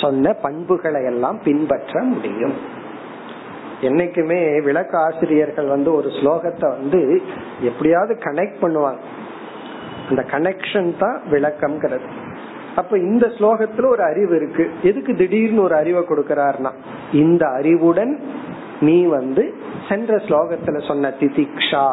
சொன்ன பண்புகளை எல்லாம் பின்பற்ற முடியும். என்னைக்குமே விளக்க ஆசிரியர்கள் வந்து ஒரு ஸ்லோகத்தை வந்து எப்படியாவது கனெக்ட் பண்ணுவாங்க. அந்த கனெக்ஷன் தான் விளக்கம்ங்கிறது. அப்ப இந்த ஸ்லோகத்துல ஒரு அறிவு இருக்கு. எதுக்கு திடீர்னு ஒரு அறிவை கொடுக்கிறார்னா இந்த அறிவுடன் நீ வந்து சென்ற ஸ்லோகத்துல சொன்ன திதிக்ஷா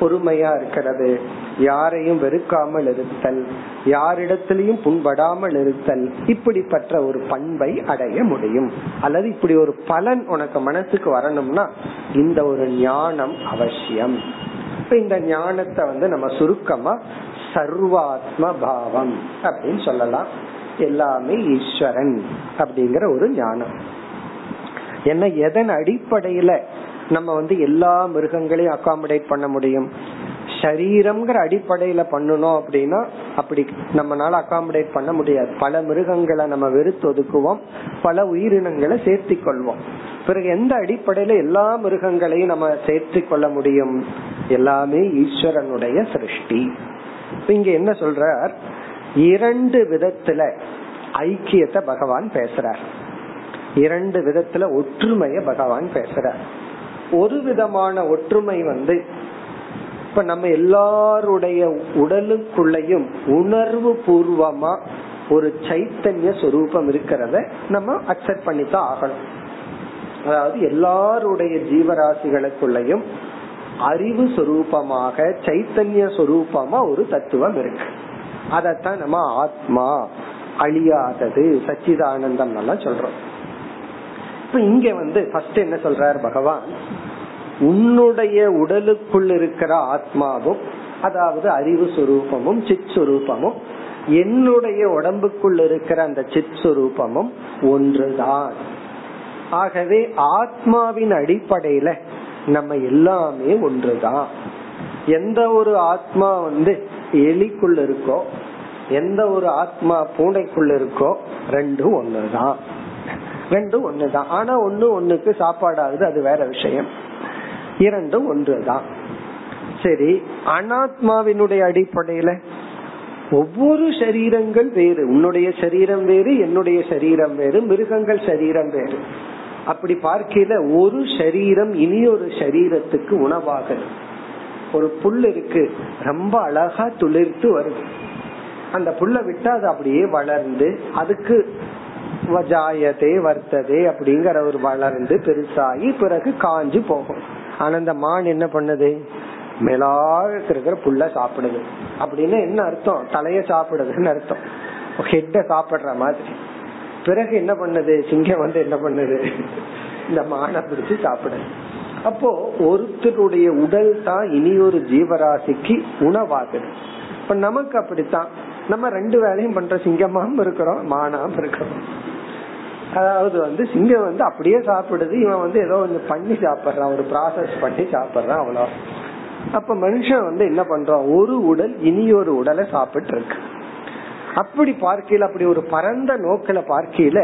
பொறுமையா இருக்கிறது. யாரையும் வெறுக்காமல் இருத்தல் யாரிடத்திலையும் புண்படாமல் இருத்தல் இப்படிப்பட்ட ஒரு பண்பை அடைய முடியும். அல்லது இப்படி ஒரு பலன் உனக்கு மனசுக்கு வரணும்னா இந்த ஒரு ஞானம் அவசியம். இப்ப இந்த ஞானத்தை வந்து நம்ம சுருக்கமா சர்வாத்ம பாவம் அப்படின்னு சொல்லலாம். எல்லாமே ஈஸ்வரன் அப்படிங்கிற ஒரு ஞானம். ஏன்னா எதன் அடிப்படையில நம்ம வந்து எல்லா மிருகங்களையும் அகாமடேட் பண்ண முடியும்? சரீரம்ங்கிற அடிப்படையில பண்ணணும் அப்படின்னா அப்படி நம்மளால அகாமடேட் பண்ண முடியாது. பல மிருகங்களை நம்ம வெறுத்து ஒதுக்குவோம். பல உயிரினங்களை சேர்த்தி கொள்வோம். பிறகு எந்த அடிப்படையில எல்லா மிருகங்களையும் நம்ம சேர்த்து கொள்ள முடியும்? எல்லாமே ஈஸ்வரனுடைய சிருஷ்டி. இங்க என்ன சொல்றார்? இரண்டு விதத்துல ஐக்கியத்தை பகவான் பேசுறார். இரண்டு விதத்துல ஒற்றுமைய பகவான் பேசுறார். ஒரு விதமான ஒற்றுமை வந்து இப்ப நம்ம எல்லாருடைய உடலுக்குள்ளயும் உணர்வு பூர்வமா ஒரு சைத்தன்ய சொரூபம் இருக்கிறத நம்ம அக்செப்ட் பண்ணித்தான் ஆகணும். அதாவது எல்லாருடைய ஜீவராசிகளுக்குள்ளயும் அறிவு சொரூபமாக சைத்தன்ய சொரூபமா ஒரு தத்துவம் இருக்கு. அதத்தான் நம்ம ஆத்மா அழியாதது சச்சிதானந்தம் எல்லாம் சொல்றோம். இப்ப இங்க வந்து ஃபர்ஸ்ட் என்ன சொல்றார் பகவான்? உன்னுடைய உடலுக்குள் இருக்கிற ஆத்மாவும் அதாவது அறிவு சுரூபமும் சித் சுரூபமும் என்னுடைய உடம்புக்குள் இருக்கிற அந்த சித் சுரூபமும் ஒன்றுதான். ஆகவே ஆத்மாவின் அடிப்படையில நம்ம எல்லாமே ஒன்றுதான். எந்த ஒரு ஆத்மா வந்து எலிக்குள்ள இருக்கோ எந்த ஒரு ஆத்மா பூனைக்குள்ள இருக்கோ ரெண்டும் ஒன்றுதான். ரெண்டும் ஒண்ணுதான். ஆனா ஒண்ணு ஒண்ணுக்கு சாப்பாடு ஆகுது அது வேற விஷயம். இரண்டும் ஒன்றுதான். சரி அனாத்மாவினுடைய அடிப்படையில ஒவ்வொரு சரீரங்கள் வேறு. உன்னுடைய சரீரம் வேறு என்னுடைய சரீரம் வேறு மிருகங்கள் சரீரம் வேறு. அப்படி பார்க்கல ஒரு சரீரம் இனி ஒரு சரீரத்துக்கு உணவாக ஒரு புல் இருக்கு ரொம்ப அழகா துளிர்த்து வருது. அந்த புல்ல விட்டா அது அப்படியே வளர்ந்து அதுக்கு வஜாயதே வர்த்ததே அப்படிங்கிற ஒரு வளர்ந்து பெருசாகி பிறகு காஞ்சு போகும். ஆனா இந்த மான் என்ன பண்ணுது? மேலாக இருக்கிற புல்ல சாப்பிடுது. அப்படின்னு என்ன அர்த்தம்? தலைய சாப்பிடுதுன்னு அர்த்தம். ஹெட்ட சாப்பிடுற மாதிரி. பிறகு என்ன பண்ணுது? சிங்கம் வந்து என்ன பண்ணுது? இந்த மானை பிடிச்சு சாப்பிடுது. அப்போ ஒருத்தருடைய உடல் தான் இனி ஒரு ஜீவராசிக்கு உணவாகுது. இப்ப நமக்கு அப்படித்தான். நம்ம ரெண்டு வேலையும் பண்ற சிங்கமாவும் இருக்கிறோம் மானாவும் இருக்கிறோம். அதாவது வந்து சிங்கம் வந்து அப்படியே சாப்பிடுது. இவன் வந்து ஏதோ கொஞ்சம் பண்ணி சாப்பிடுறான். ஒரு ப்ராசஸ் பண்ணி சாப்பிடுறான் அவ்வளோ. அப்ப மனுஷன் வந்து என்ன பண்றான்? ஒரு உடல் இனி ஒரு உடலை சாப்பிட்டு இருக்கு அப்படி பார்க்கையில அப்படி ஒரு பரந்த நோக்கில பார்க்கையில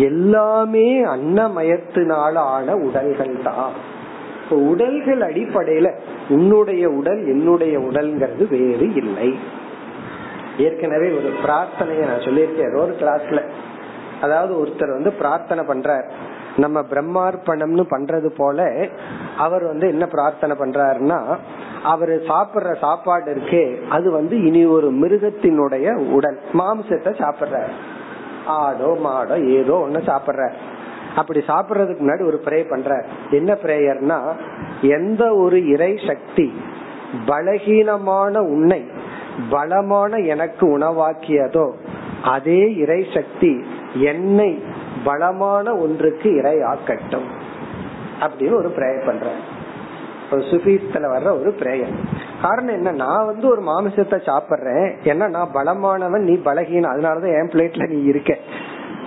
எல்லாமே அன்னமயத்தினால ஆன உடல்கள் தான். இப்போ உடல்கள் அடிப்படையில உன்னுடைய உடல் என்னுடைய உடல்ங்கிறது வேறு இல்லை. ஏற்கனவே ஒரு பிரார்த்தனைய நான் சொல்லியிருக்கேன். ஏதோ ஒரு கிளாஸ்ல அதாவது ஒருத்தர் வந்து பிரார்த்தனை பண்றார். நம்ம பிரம்மார்ப்பணம்னு பண்றது போல அவர் வந்து என்ன பிரார்த்தனை பண்றாருன்னா அவரு சாப்பிடுற சாப்பாடு இருக்கே அது வந்து இனி ஒரு மிருகத்தினுடைய உடல். மாம்சத்தை சாப்பிடுறாரு. ஆடோ மாடோ ஏதோ ஒண்ணு சாப்பிடுற அப்படி சாப்பிடுறதுக்கு முன்னாடி ஒரு ப்ரே பண்ற என்ன பிரேயர்னா எந்த ஒரு இறை சக்தி பலகீனமான உன்னை பலமான எனக்கு உணவாக்கியதோ அதே இறை சக்தி என்னை பலமான ஒன்றுக்கு இரையாக்கட்டும் அப்படின்னு ஒரு பிரேயர் பண்ற சுபீஸ்தல வர்ற ஒரு பிரேயர் காரணம் என்ன? நான் வந்து ஒரு மாமிசத்தை சாப்பிடுறேன். ஏன்னா நான் பலமானவன் நீ பலகீன. அதனாலதான் என் பிளேட்ல நீ இருக்க.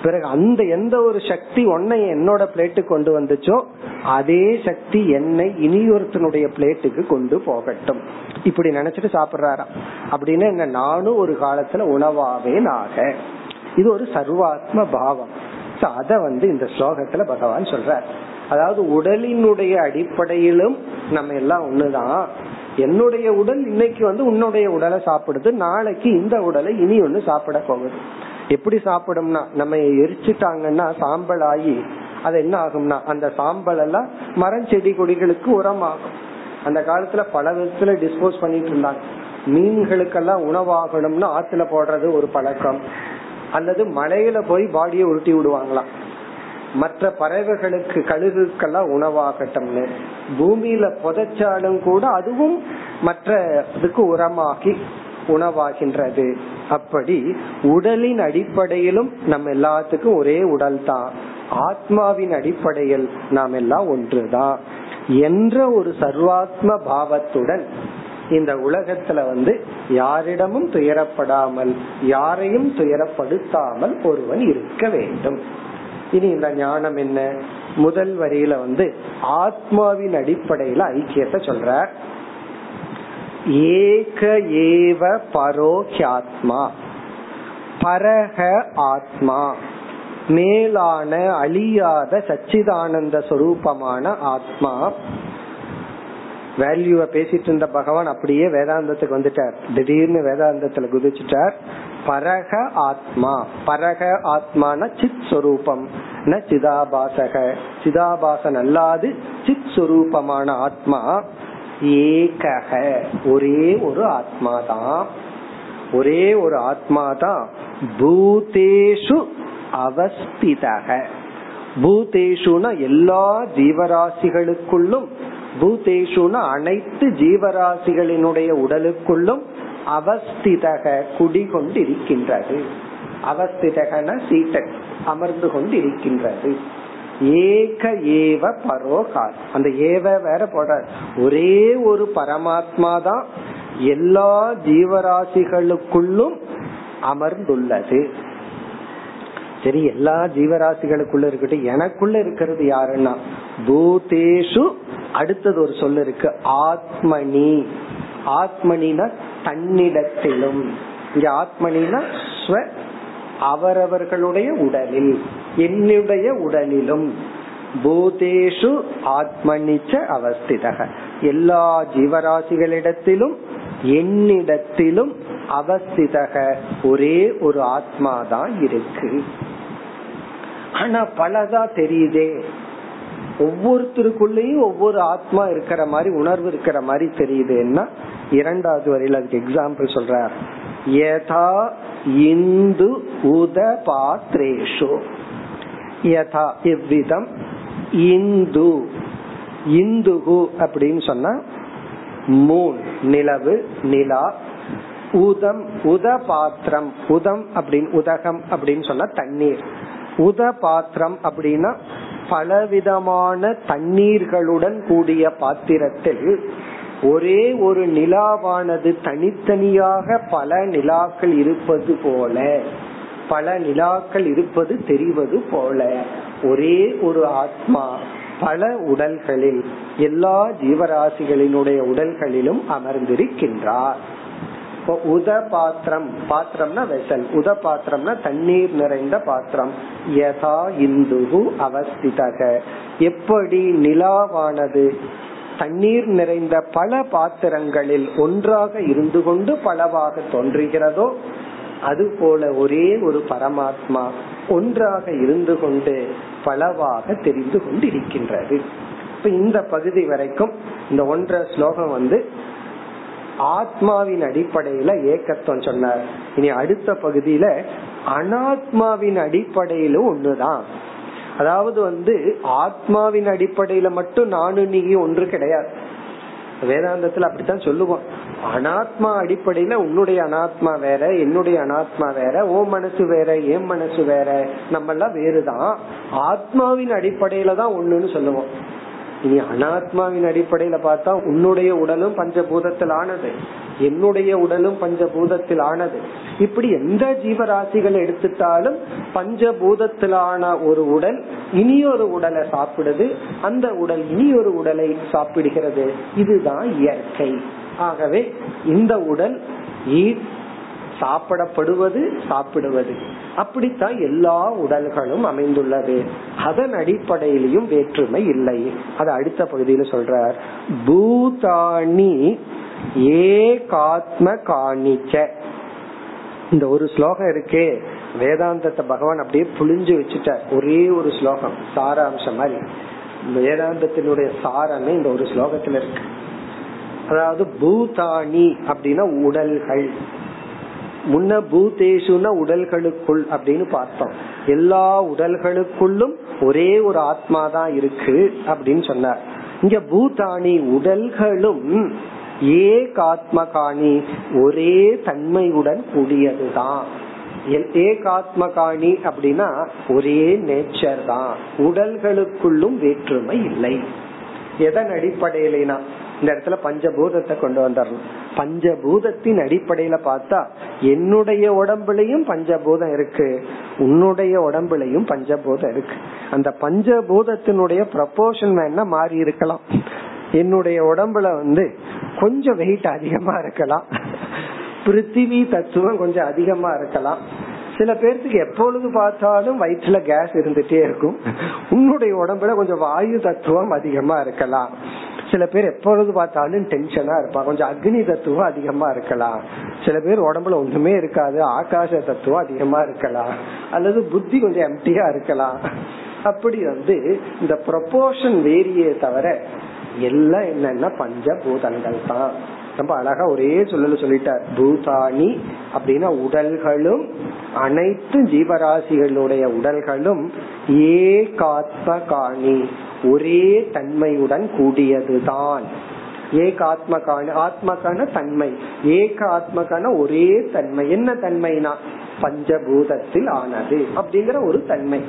பிறகு அந்த எந்த ஒரு சக்தி உன்னை என்னோட பிளேட்டு கொண்டு வந்துச்சோ அதே சக்தி என்னை இனியொருத்தனுடைய பிளேட்டுக்கு கொண்டு போகட்டும். இப்படி நினைச்சிட்டு சாப்பிடுறாராம். அப்படின்னு என்ன? நானும் ஒரு காலத்துல உணவாவே ஆக. இது ஒரு சர்வாத்ம பாவம். அத வந்து இந்த ஸ்லோகத்துல பகவான் சொல்றார். அதாவது உடலினுடைய அடிப்படையிலும் நம்ம எல்லாம் ஒண்ணுதான். என்னுடைய உடல் இன்னைக்கு வந்து உன்னுடைய உடலை சாப்பிடுது. நாளைக்கு இந்த உடலை இனி ஒண்ணு சாப்பிட போகுது. எப்படி சாப்பிடும்னா நம்ம எரிச்சுட்டாங்கன்னா சாம்பல் ஆகி அது என்ன ஆகும்னா அந்த சாம்பல் எல்லாம் மரம் செடி கொடிகளுக்கு உரமாகும். அந்த காலத்துல பல விதத்துல டிஸ்போஸ் பண்ணிட்டு இருந்தாங்க. மீன்களுக்கெல்லாம் உணவாகணும்னா ஆத்துல போடுறது ஒரு பழக்கம். அல்லது மலையில போய் பாடியை உருட்டி விடுவாங்களாம். மற்ற பறவைகளுக்கு கழுகுக்கெல்லாம் உணவாகட்டும்னு. பூமியில புதைச்சாலும் கூட அதுவும் மற்ற இதுக்கு உரமாகி உணவாகின்றது. அப்படி உடலின் அடிப்படையிலும் நம்ம எல்லாத்துக்கும் ஒரே உடல் தான் ஆத்மாவின் அடிப்படையில் நாம் எல்லாம் ஒன்றுதான். என்ற ஒரு சர்வாத்ம பாவத்துடன் இந்த உலகத்துல வந்து யாரிடமும் துயரப்படாமல் யாரையும் துயரப்படுத்தாமல் ஒருவன் இருக்க வேண்டும். இனி இந்த ஞானம் என்ன? முதல் வரியில வந்து ஆத்மாவின் அடிப்படையில ஐக்கியத்தை சொல்ற ஏக ஏவ பரோக்யாத்மா பரக ஆத்மா. மேலான அழியாத சச்சிதானந்த சொரூபமான ஆத்மா. வேல்யூவ பேசிட்டு இருந்த பகவான் அப்படியே வேதாந்தத்துக்கு வந்துட்டார். திடீர்னு வேதாந்தத்துல குதிச்சுட்டார். பரக ஆத்மா. பரக ஆத்மான சித் சொரூபம். ந சிதாபாசக. சிதாபாசன் அல்லாது சித் சொரூபமான ஆத்மா ஏகக. ஒரே ஒரு ஆத்மா தான் ஒரே ஒரு ஆத்மா தான் பூதேஷு அவஸ்திதக. பூதேஷுனா எல்லா ஜீவராசிகளுக்குள்ளும் பூதேஷுனா அனைத்து ஜீவராசிகளினுடைய உடலுக்குள்ளும் அவஸ்திதக குடிகொண்டிருக்கின்றது. அவஸ்திதகன சீட்டன் அமர்ந்து கொண்டு இருக்கின்றது ஏக ஏவ பரோகார். அந்த ஏவ வேற போட ஒரே ஒரு பரமாத்மா தான் எல்லா ஜீவராசிகளுக்குள்ளும் அமர்ந்துள்ளது. சரி எல்லா ஜீவராசிகளுக்குள்ள இருக்கட்டும். எனக்குள்ள இருக்கிறது யாருன்னா பூதேஷு அடுத்தது ஒரு சொல்ல இருக்கு ஆத்மனி. ஆத்மனினா தன்னிடத்திலும். இங்க ஆத்மனினா ஸ்வ அவரவர்களுடைய உடலில் என்னுடைய உடலிலும். பூதேஷு ஆத்மனிச்ச அவஸ்திதக. எல்லா ஜீவராசிகளிடத்திலும் என்னிடத்திலும் அவஸ்திதக. ஒரே ஒரு ஆத்மா தான் இருக்கு. ஆனா பலதா தெரியுதே. ஒவ்வொருத்தருக்குள்ளயும் ஒவ்வொரு ஆத்மா இருக்கிற மாதிரி உணர்வு இருக்கிற மாதிரி தெரியுதுன்னா இரண்டாவது வரையில் அதுக்கு எக்ஸாம்பிள் சொல்றார். யதா இந்து உத பாத்ரேஷு. யதா எவ்விதம்? இந்து. இந்துகு அப்படின்னு சொன்னா மூன் நிலவு நிலா. உதம் உத பாத்திரம். உதம் அப்படின்னு உதகம் அப்படின்னு சொன்னா தண்ணீர். உத பாத்திரம் அப்படின்னா பலவிதமான தண்ணீர்களுடன் கூடிய பாத்திரத்தில் ஒரே ஒரு நிலாவானது தனித்தனியாக பல நிலாக்கள் இருப்பது போல பல நிலாக்கள் இருப்பது தெரிவது போல ஒரே ஒரு ஆத்மா பல உடல்களில் எல்லா ஜீவராசிகளினுடைய உடல்களிலும் அமர்ந்திருக்கின்றார். உத பாத்திரம் பாத்திரம்னா வெசல். உத பாத்திரம்னா தண்ணீர் நிறைந்த பாத்திரம். யதா இந்துகு அவஸ்திதக. எப்படி நிலாவானது? தண்ணீர் நிறைந்த பல பாத்திரங்களில் ஒன்றாக இருந்து கொண்டு பலவாக தோன்றுகிறதோ அது போல ஒரே ஒரு பரமாத்மா ஒன்றாக இருந்து கொண்டு பலவாக தெரிந்து கொண்டு இருக்கின்றது இப்ப இந்த பகுதி வரைக்கும் இந்த ஒன்றரை ஸ்லோகம் வந்து ஆத்மாவின் அடிப்படையில ஏக்கத்துவம் சொன்னார். இனி அடுத்த பகுதியில அனாத்மாவின் அடிப்படையிலும் ஒண்ணுதான். அதாவது வந்து ஆத்மாவின் அடிப்படையில மட்டும் நானும் நீ ஒன்று கிடையாது. வேதாந்தத்துல அப்படித்தான் சொல்லுவோம். அனாத்மா அடிப்படையில உன்னுடைய அனாத்மா வேற என்னுடைய அனாத்மா வேற ஓ மனசு வேற என் மனசு வேற நம்ம எல்லாம் வேறுதான். ஆத்மாவின் அடிப்படையில தான் ஒண்ணுன்னு சொல்லுவோம். இனி அனாத்மாவின் அடிப்படையில பார்த்தா உன்னுடைய உடலும் பஞ்சபூதத்தில் ஆனது. என்னுடைய உடலும் பஞ்சபூதத்தில் ஆனது. இப்படி எந்த ஜீவராசிகள் எடுத்துட்டாலும் பஞ்சபூதத்திலான ஒரு உடல் இனி ஒரு உடலை சாப்பிடுது. அந்த உடல் இனி ஒரு உடலை சாப்பிடுகிறது. இதுதான் இயற்கை. ஆகவே இந்த உடல் சாப்பிடப்படுவது சாப்பிடுவது. அப்படித்தான் எல்லா உடல்களும் அமைந்துள்ளது. அதன் அடிப்படையிலையும் வேற்றுமை இல்லை. அது அடுத்த பகுதியில சொல்றார். பூதாணி ஏகாத்ம காணிச்ச இந்த ஒரு ஸ்லோகம் இருக்கே. வேதாந்தத்தை பகவான் அப்படியே புளிஞ்சு வச்சுட்டார். ஒரே ஒரு ஸ்லோகம் சாராம்சம் மாதிரி. வேதாந்தத்தினுடைய சாரமே இந்த ஒரு ஸ்லோகத்துல இருக்கு. அதாவது பூதானி அப்படின்னா உடல்கள். முன்ன பூதேஷுனா உடல்களுக்குள் அப்படின்னு பார்த்தோம். எல்லா உடல்களுக்குள்ளும் ஒரே ஒரு ஆத்மா தான் இருக்கு அப்படின்னு சொன்னார். இங்க பூதானி உடல்களும் ஏகாத்மகாணி ஒரே தன்மையுடன் கூடியதுதான். ஏகாத்மகாணி அப்படின்னா ஒரே நேச்சர் தான். உடல்களுக்குள்ளும் வேற்றுமை இல்லை. எதன் அடிப்படையிலனா? இந்த இடத்துல பஞ்சபூதத்தை கொண்டு வந்துடணும் பஞ்சபூதத்தின் அடிப்படையில பார்த்தா என்னுடைய உடம்புலயும் பஞ்சபூதம் இருக்கு. உன்னுடைய உடம்புலயும் பஞ்சபூதம் இருக்கு. அந்த பஞ்சபூதத்தினுடைய ப்ரப்போர்ஷன் வேணா மாறி இருக்கலாம்? என்னுடைய உடம்புல வந்து கொஞ்சம் வெயிட் அதிகமா இருக்கலாம். பிருத்திவி தத்துவம் கொஞ்சம் அதிகமா இருக்கலாம். சில பேர்த்துக்கு எப்பொழுது பார்த்தாலும் வயிற்றுல கேஸ் இருந்துட்டே இருக்கும். உன்னுடைய உடம்புல கொஞ்சம் வாயு தத்துவம் அதிகமா இருக்கலாம். சில பேர் எப்பொழுது பார்த்தாலும் டென்ஷனா இருப்பாங்க. கொஞ்சம் அக்னி தத்துவம் அதிகமா இருக்கலாம். சில பேர் உடம்புல ஒண்ணுமே இருக்காது ஆகாச தத்துவம் அதிகமா இருக்கலாம். அல்லது புத்தி கொஞ்சம் எம்டியா இருக்கலாம். அப்படி வந்து இந்த ப்ரொபோர்ஷன் வேரியே தவிர எல்லாம் என்னன்னா பஞ்சபூதங்கள் தான். ரொம்ப அழகா ஒரே சொல்லல சொல்லிட்டார். பூதானி அப்படின்னா உடல்களும் அனைத்து ஜீவராசிகளுடைய உடல்களும் ஏகாத்ம காணி ஒரே தன்மையுடன் கூடியதுதான். ஏக ஆத்மகான ஆத்மகான தன்மை. ஏக ஆத்மகான ஒரே தன்மை. என்ன தன்மைனா? பஞ்சபூதத்தில் ஆனது அப்படிங்கிற ஒரு தன்மை.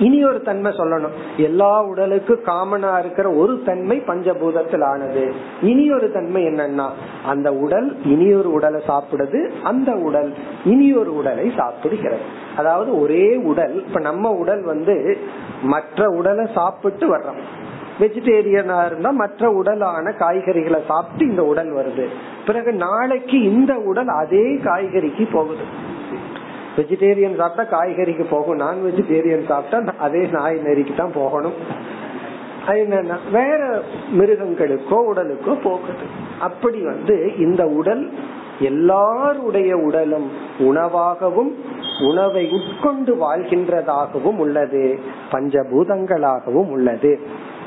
இனி ஒரு தன்மை சொல்லணும். எல்லா உடலுக்கும் காமனா இருக்கிற ஒரு தன்மை பஞ்சபூதத்தில் ஆனது இனி ஒரு தன்மை என்னன்னா அந்த உடல் இனி ஒரு உடலை சாப்பிடுது அந்த உடல் இனி ஒரு உடலை சாப்பிடுகிறது. அதாவது ஒரே உடல் இப்ப நம்ம உடல் வந்து மற்ற உடலை சாப்பிட்டு வர்றோம். வெஜிடேரியனா இருந்தா மற்ற உடலான காய்கறிகளை சாப்பிட்டு இந்த உடல் வருது. பிறகு நாளைக்கு இந்த உடல் அதே காய்கறிக்கு போகுது. வெஜிடேரியன் சாப்பிட்டா காய்கறிக்கு போகும். நான் வெஜிடேரியன் சாப்பிட்டா அதே நாய் நெறிக்கு தான் போகணும். என்னன்னா வேற மிருகங்களுக்கோ உடலுக்கோ போகுது அப்படி வந்து இந்த உடல் எல்லாருடைய உடலும் உணவாகவும் உணவை உட்கொண்டு வாழ்கின்றதாகவும் உள்ளது. பஞ்சபூதங்களாகவும் உள்ளது.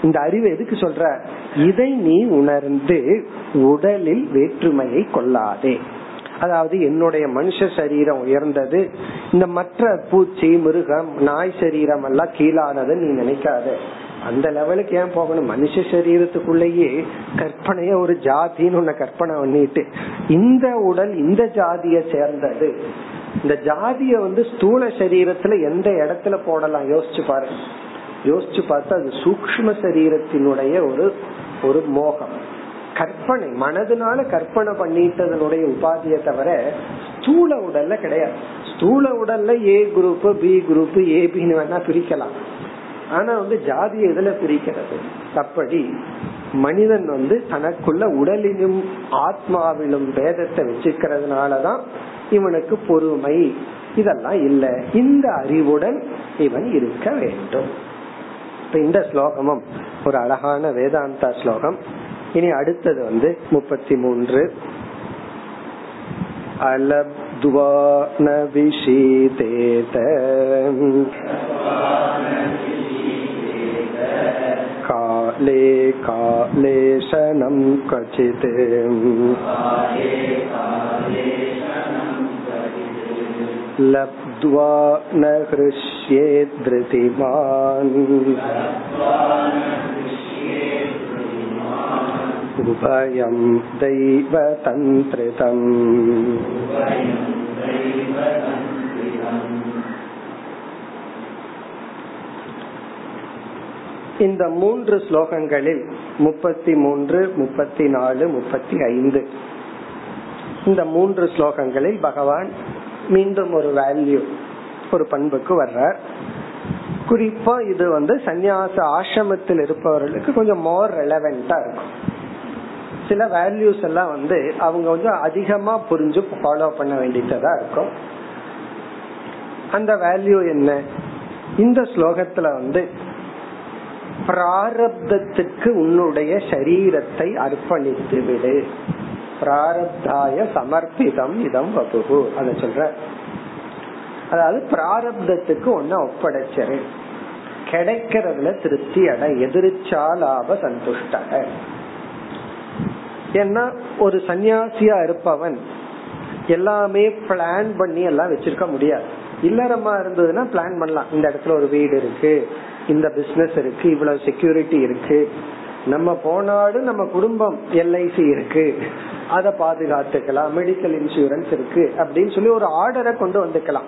இந்த அறிவு எதுக்கு சொல்ற? இதை நீ உணர்ந்து உடலில் வேற்றுமையை கொள்ளாதே. அதாவது என்னுடைய மனுஷ சரீரம் உயர்ந்தது. இந்த மற்ற பூச்சி மிருகம் நாய் சரீரம் எல்லாம் கீழானதுன்னு நீ நினைக்காத. அந்த லெவலுக்கு ஏன் போகணும்? மனுஷ சரீரத்துக்குள்ளேயே கற்பனைய ஒரு ஜாதின்னு ஒன்ன கற்பனை பண்ணிட்டு. இந்த உடல் இந்த ஜாதிய சேர்ந்தது. இந்த ஜாதிய வந்து ஸ்தூல சரீரத்துல எந்த இடத்துல போடலாம்? யோசிச்சு பாருங்க யோசிச்சு பார்த்தா அது சூக்ம சரீரத்தினுடைய ஒரு ஒரு மோகம். கற்பனை மனதுனால கற்பனை பண்ணிட்டதனுடைய உபாதியை தவிர ஸ்தூல உடல்ல கிடையாது. ஸ்தூல உடல்ல ஏ குரூப் பி குரூப் ஏபின்னு வேணா பிரிக்கலாம். ஆனா வந்து ஜாதி இதுல பிரிக்கிறது? அப்படி மனிதன் வந்து தனக்குள்ள உடலிலும் ஆத்மாவிலும் வேதத்தை வச்சுக்கிறதுனாலதான் இவனுக்கு பொறுமை. இதெல்லாம் இல்ல. இந்த அறிவுடன் இவன் இருக்க வேண்டும். இப்ப இந்த ஸ்லோகமும் ஒரு அழகான வேதாந்தா ஸ்லோகம். இனி அடுத்தது வந்து முப்பத்தி மூன்று अलब्ध्वा न विषीदेत काले कालेशनं क्वचित् लब्ध्वा न हृष्येद्धृतिमान् उभयं दैवतन्त्रितम् இந்த மூன்று ஸ்லோகங்களில் முப்பத்தி மூன்று முப்பத்தி நாலு முப்பத்தி ஐந்து இந்த மூன்று ஸ்லோகங்களில் பகவான் மீண்டும் ஒரு வேல்யூ ஒரு பண்புக்கு வர்றார் குறிப்பா இது வந்து சந்நியாச ஆசிரமத்தில் இருப்பவர்களுக்கு கொஞ்சம் மோர் ரெலவெண்டா இருக்கும் சில வேல்யூஸ் எல்லாம் வந்து அவங்க வந்து அதிகமா புரிஞ்சு ஃபாலோ பண்ண வேண்டியதா இருக்கும். அந்த வேல்யூ என்ன? இந்த ஸ்லோகத்துல வந்து பிராரப்தத்துக்கு உன்னுடைய சரீரத்தை அர்ப்பணித்து விடு. பிராரப்தாய சமர்ப்பிதம் இதம் வபுகு அத சொல்ற. அதாவது பிராரப்தத்துக்கு ஒன்ன ஒப்படைச்சரு. கிடைக்கிறதுல திருப்தி அட. எதிர்ச்சாலாப சந்துஷ்டக. ஏன்னா ஒரு சன்னியாசியா இருப்பவன் எல்லாமே பிளான் பண்ணி எல்லாம் வச்சிருக்க முடியாது. இல்லறமா இருந்ததுன்னா பிளான் பண்ணலாம். இந்த இடத்துல ஒரு வீடு இருக்கு இந்த பிசினஸ் இருக்கு இவ்வளவு செக்யூரிட்டி இருக்கு. நம்ம போனாலும் நம்ம குடும்பம் எல்ஐசி இருக்கு. அதை பாதுகாத்துக்கலாம். மெடிக்கல் இன்சூரன்ஸ் இருக்கு. அப்படின்னு சொல்லி ஒரு ஆர்டரை கொண்டு வந்துக்கலாம்.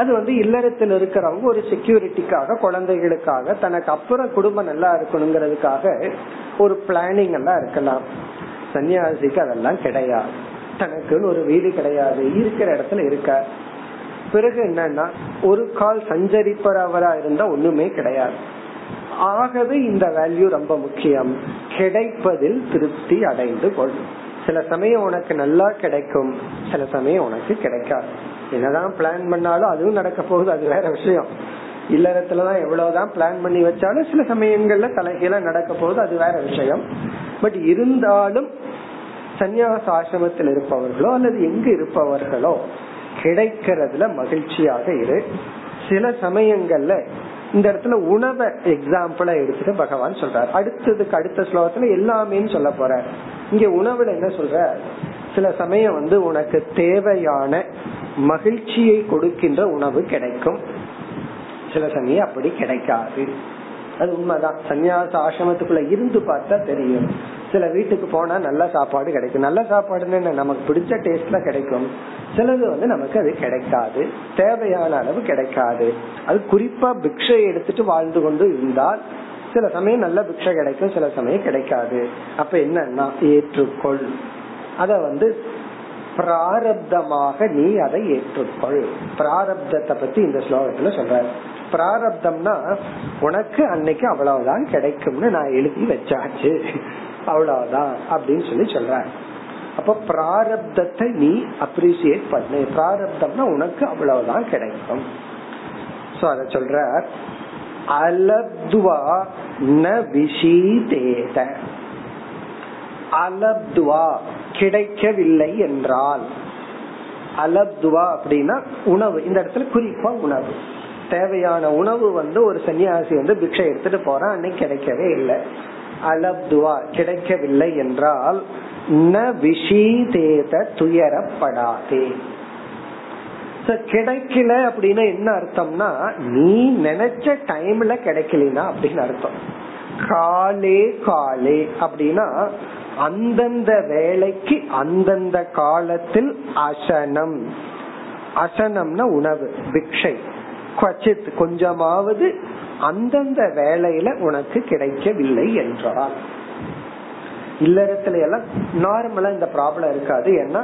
அது வந்து இல்லறத்தில் இருக்கிறவங்க ஒரு செக்யூரிட்டிக்காக குழந்தைகளுக்காக தனக்கு அப்புறம் குடும்பம் நல்லா இருக்கணுங்கிறதுக்காக ஒரு பிளானிங் எல்லாம் இருக்கலாம். சன்னியாசிக்கு அதெல்லாம் கிடையாது. தனக்குன்னு ஒரு வீடு கிடையாது. இருக்கிற இடத்துல இருக்க. பிறகு என்னன்னா ஒரு கால் சஞ்சரிப்பவரா இருந்தா ஒண்ணுமே கிடையாது. ஆகவே இந்த வேல்யூ ரொம்ப முக்கியம். கிடைப்பதில் திருப்தி அடைந்து கொள். சில சமயம் உனக்கு நல்லா கிடைக்கும். சில சமயம் உனக்கு கிடைக்காது. என்னதான் பிளான் பண்ணாலும் அதுவும் நடக்க போகுது அது வேற விஷயம். இல்லறத்துலதான் எவ்வளவுதான் பிளான் பண்ணி வச்சாலும் சில சமயங்கள்ல தலைகீழ நடக்க போகுது அது வேற விஷயம். பட் இருந்தாலும் சந்நியாச ஆசிரமத்தில் இருப்பவர்களோ அல்லது எங்க இருப்பவர்களோ கிடைக்கிறதுல மகிழ்ச்சியாக இரு. சில சமயங்கள்ல இந்த இடத்துல உணவை எக்ஸாம்பிளா எடுத்துட்டு பகவான் சொல்றார். அடுத்ததுக்கு அடுத்த ஸ்லோகத்துல எல்லாமே சொல்ல போற இங்க உணவுல என்ன சொல்ற சில சமயம் வந்து உனக்கு தேவையான மகிழ்ச்சியை கொடுக்கின்ற உணவு கிடைக்கும். சில சமயம் அப்படி கிடைக்காது. அது உண்மைதான். சன்னியாச ஆசிரமத்துக்குள்ள இருந்து பார்த்தா தெரியும். சில வீட்டுக்கு போனா நல்ல சாப்பாடு கிடைக்கும். நல்ல சாப்பாடுன்னு நமக்கு பிடிச்ச டேஸ்ட்ல கிடைக்கும். சிலது வந்து நமக்கு அது கிடைக்காது. தேவையான அளவு கிடைக்காது. அது குறிப்பா பிக்ஷை எடுத்துட்டு வாழ்ந்து கொண்டு இருந்தால் சில சமயம் நல்ல பிக்ஷை கிடைக்கும் சில சமயம் கிடைக்காது. அப்ப என்னன்னா ஏற்றுக்கொள். அத வந்து பிராரப்தமாக நீ அதை ஏற்றுக்கொள். பிராரப்தத்தை பத்தி இந்த ஸ்லோகத்துல சொல்ற பிராரப்தம்னா உனக்கு அன்னைக்கு அவ்வளவுதான் கிடைக்கும்னு நான் எழுதி வச்சாச்சு. அவ்வளவுதான் அப்படின்னு சொல்லி சொல்ற அப்ப பிராரப்தத்தை நீ அப்ரிசியேட் பண்ணு. பிராரப்தம்னா உனக்கு அவ்வளவுதான் கிடைக்கும். சோ அத சொல்ற அலப்துவா ந விஷீதேத. அலப்துவா கிடைக்கவில்லை என்றால் அலப்துவா அப்படின்னா உணவு. இந்த இடத்துல குறிப்பா உணவு. தேவையான உணவு வந்து ஒரு சன்னியாசி வந்து பிக்ஷை எடுத்துட்டு போறான் அன்னைக்கு கிடைக்கவே இல்லை. அலப்துவா கிடைக்கவில்லை என்றால் ந விஷீதேத துயரப்படாதே. கிடைக்கல அப்படின்னா என்ன அர்த்தம்னா நீ நினைச்ச டைம்ல கிடைக்கலனா அப்படின்னு அர்த்தம். காலே காலே அப்படின்னா அந்தந்த வேலைக்கு அந்தந்த காலத்தில் அசனம். அசனம்னா உணவு பிக்ஷை. குவச்சித் கொஞ்சமாவது அந்தந்த வேலையில உனக்கு கிடைக்கவில்லை என்றால் இல்லறத்துல எல்லாம் நார்மலா இந்த ப்ராப்ளம் இருக்காது. ஏன்னா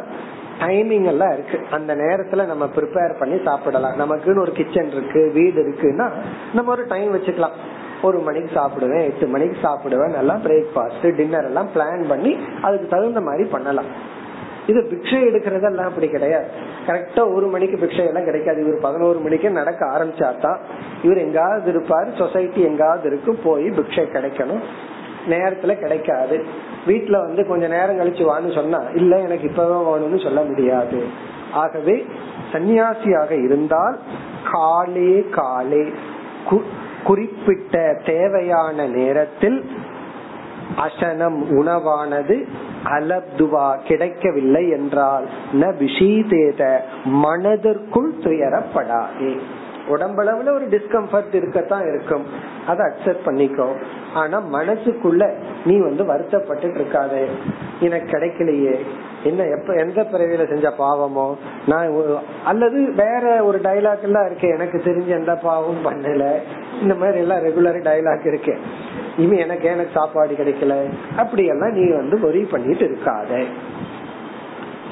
டைமிங் எல்லாம் இருக்கு. அந்த நேரத்துல நம்ம ப்ரிப்பேர் பண்ணி சாப்பிடலாம். நமக்குன்னு ஒரு கிச்சன் இருக்கு வீடு இருக்குன்னா நம்ம ஒரு டைம் வச்சுக்கலாம். ஒரு மணிக்கு சாப்பிடுவேன் எட்டு மணிக்கு சாப்பிடுவேன் நல்லா பிரேக்ஃபாஸ்ட் டின்னர் எல்லாம் பிளான் பண்ணி அதுக்கு தகுந்த மாதிரி பண்ணலாம். இது பிக்ஷை எடுக்கிறதெல்லாம் அப்படி கிடையாது. கரெக்டா ஒரு மணிக்கு பிக்ஷை எல்லாம் கிடைக்காது. இவர் பதினோரு மணிக்கு நடக்க ஆரம்பிச்சாதான் இவர் எங்காவது இருப்பாரு சொசைட்டி எங்காவது இருக்கும் போய் பிக்ஷை கிடைக்கணும். நேரத்துல கிடைக்காது. வீட்டுல வந்து கொஞ்ச நேரம் கழிச்சு வான்னு சொன்னா இல்ல எனக்கு இப்பதான் வேணும்னு சொல்ல முடியாது. ஆகவே சன்னியாசியாக இருந்தால் காலே காலே குறிப்பிட்ட தேவையான நேரத்தில் அசனம் உணவானது அலப்துவா கிடைக்கவில்லை என்றால் ந விஷீதேத மனதிற்குள் துயரப்படாதே. உடம்பளவுல ஒரு டிஸ்கம்ஃபர்ட் இருக்கத்தான் இருக்கும். அதை அக்செப்ட் பண்ணிக்கோ. ஆனா மனசுக்குள்ள நீ வந்து வருத்தப்பட்டு இருக்காது. எனக்கு கிடைக்கலையே. என்ன எப்ப எந்த பிறவியில செஞ்ச பாவமோ? நான் அல்லது வேற ஒரு டைலாக் எல்லாம் இருக்கு. எனக்கு தெரிஞ்ச எந்த பாவமும் பண்ணல. இந்த மாதிரி எல்லாம் ரெகுலர் டைலாக் இருக்கு. இனி எனக்கு எனக்கு சாப்பாடு கிடைக்கல. அப்படி எல்லாம் நீ வந்து ஒரி பண்ணிட்டு இருக்காத.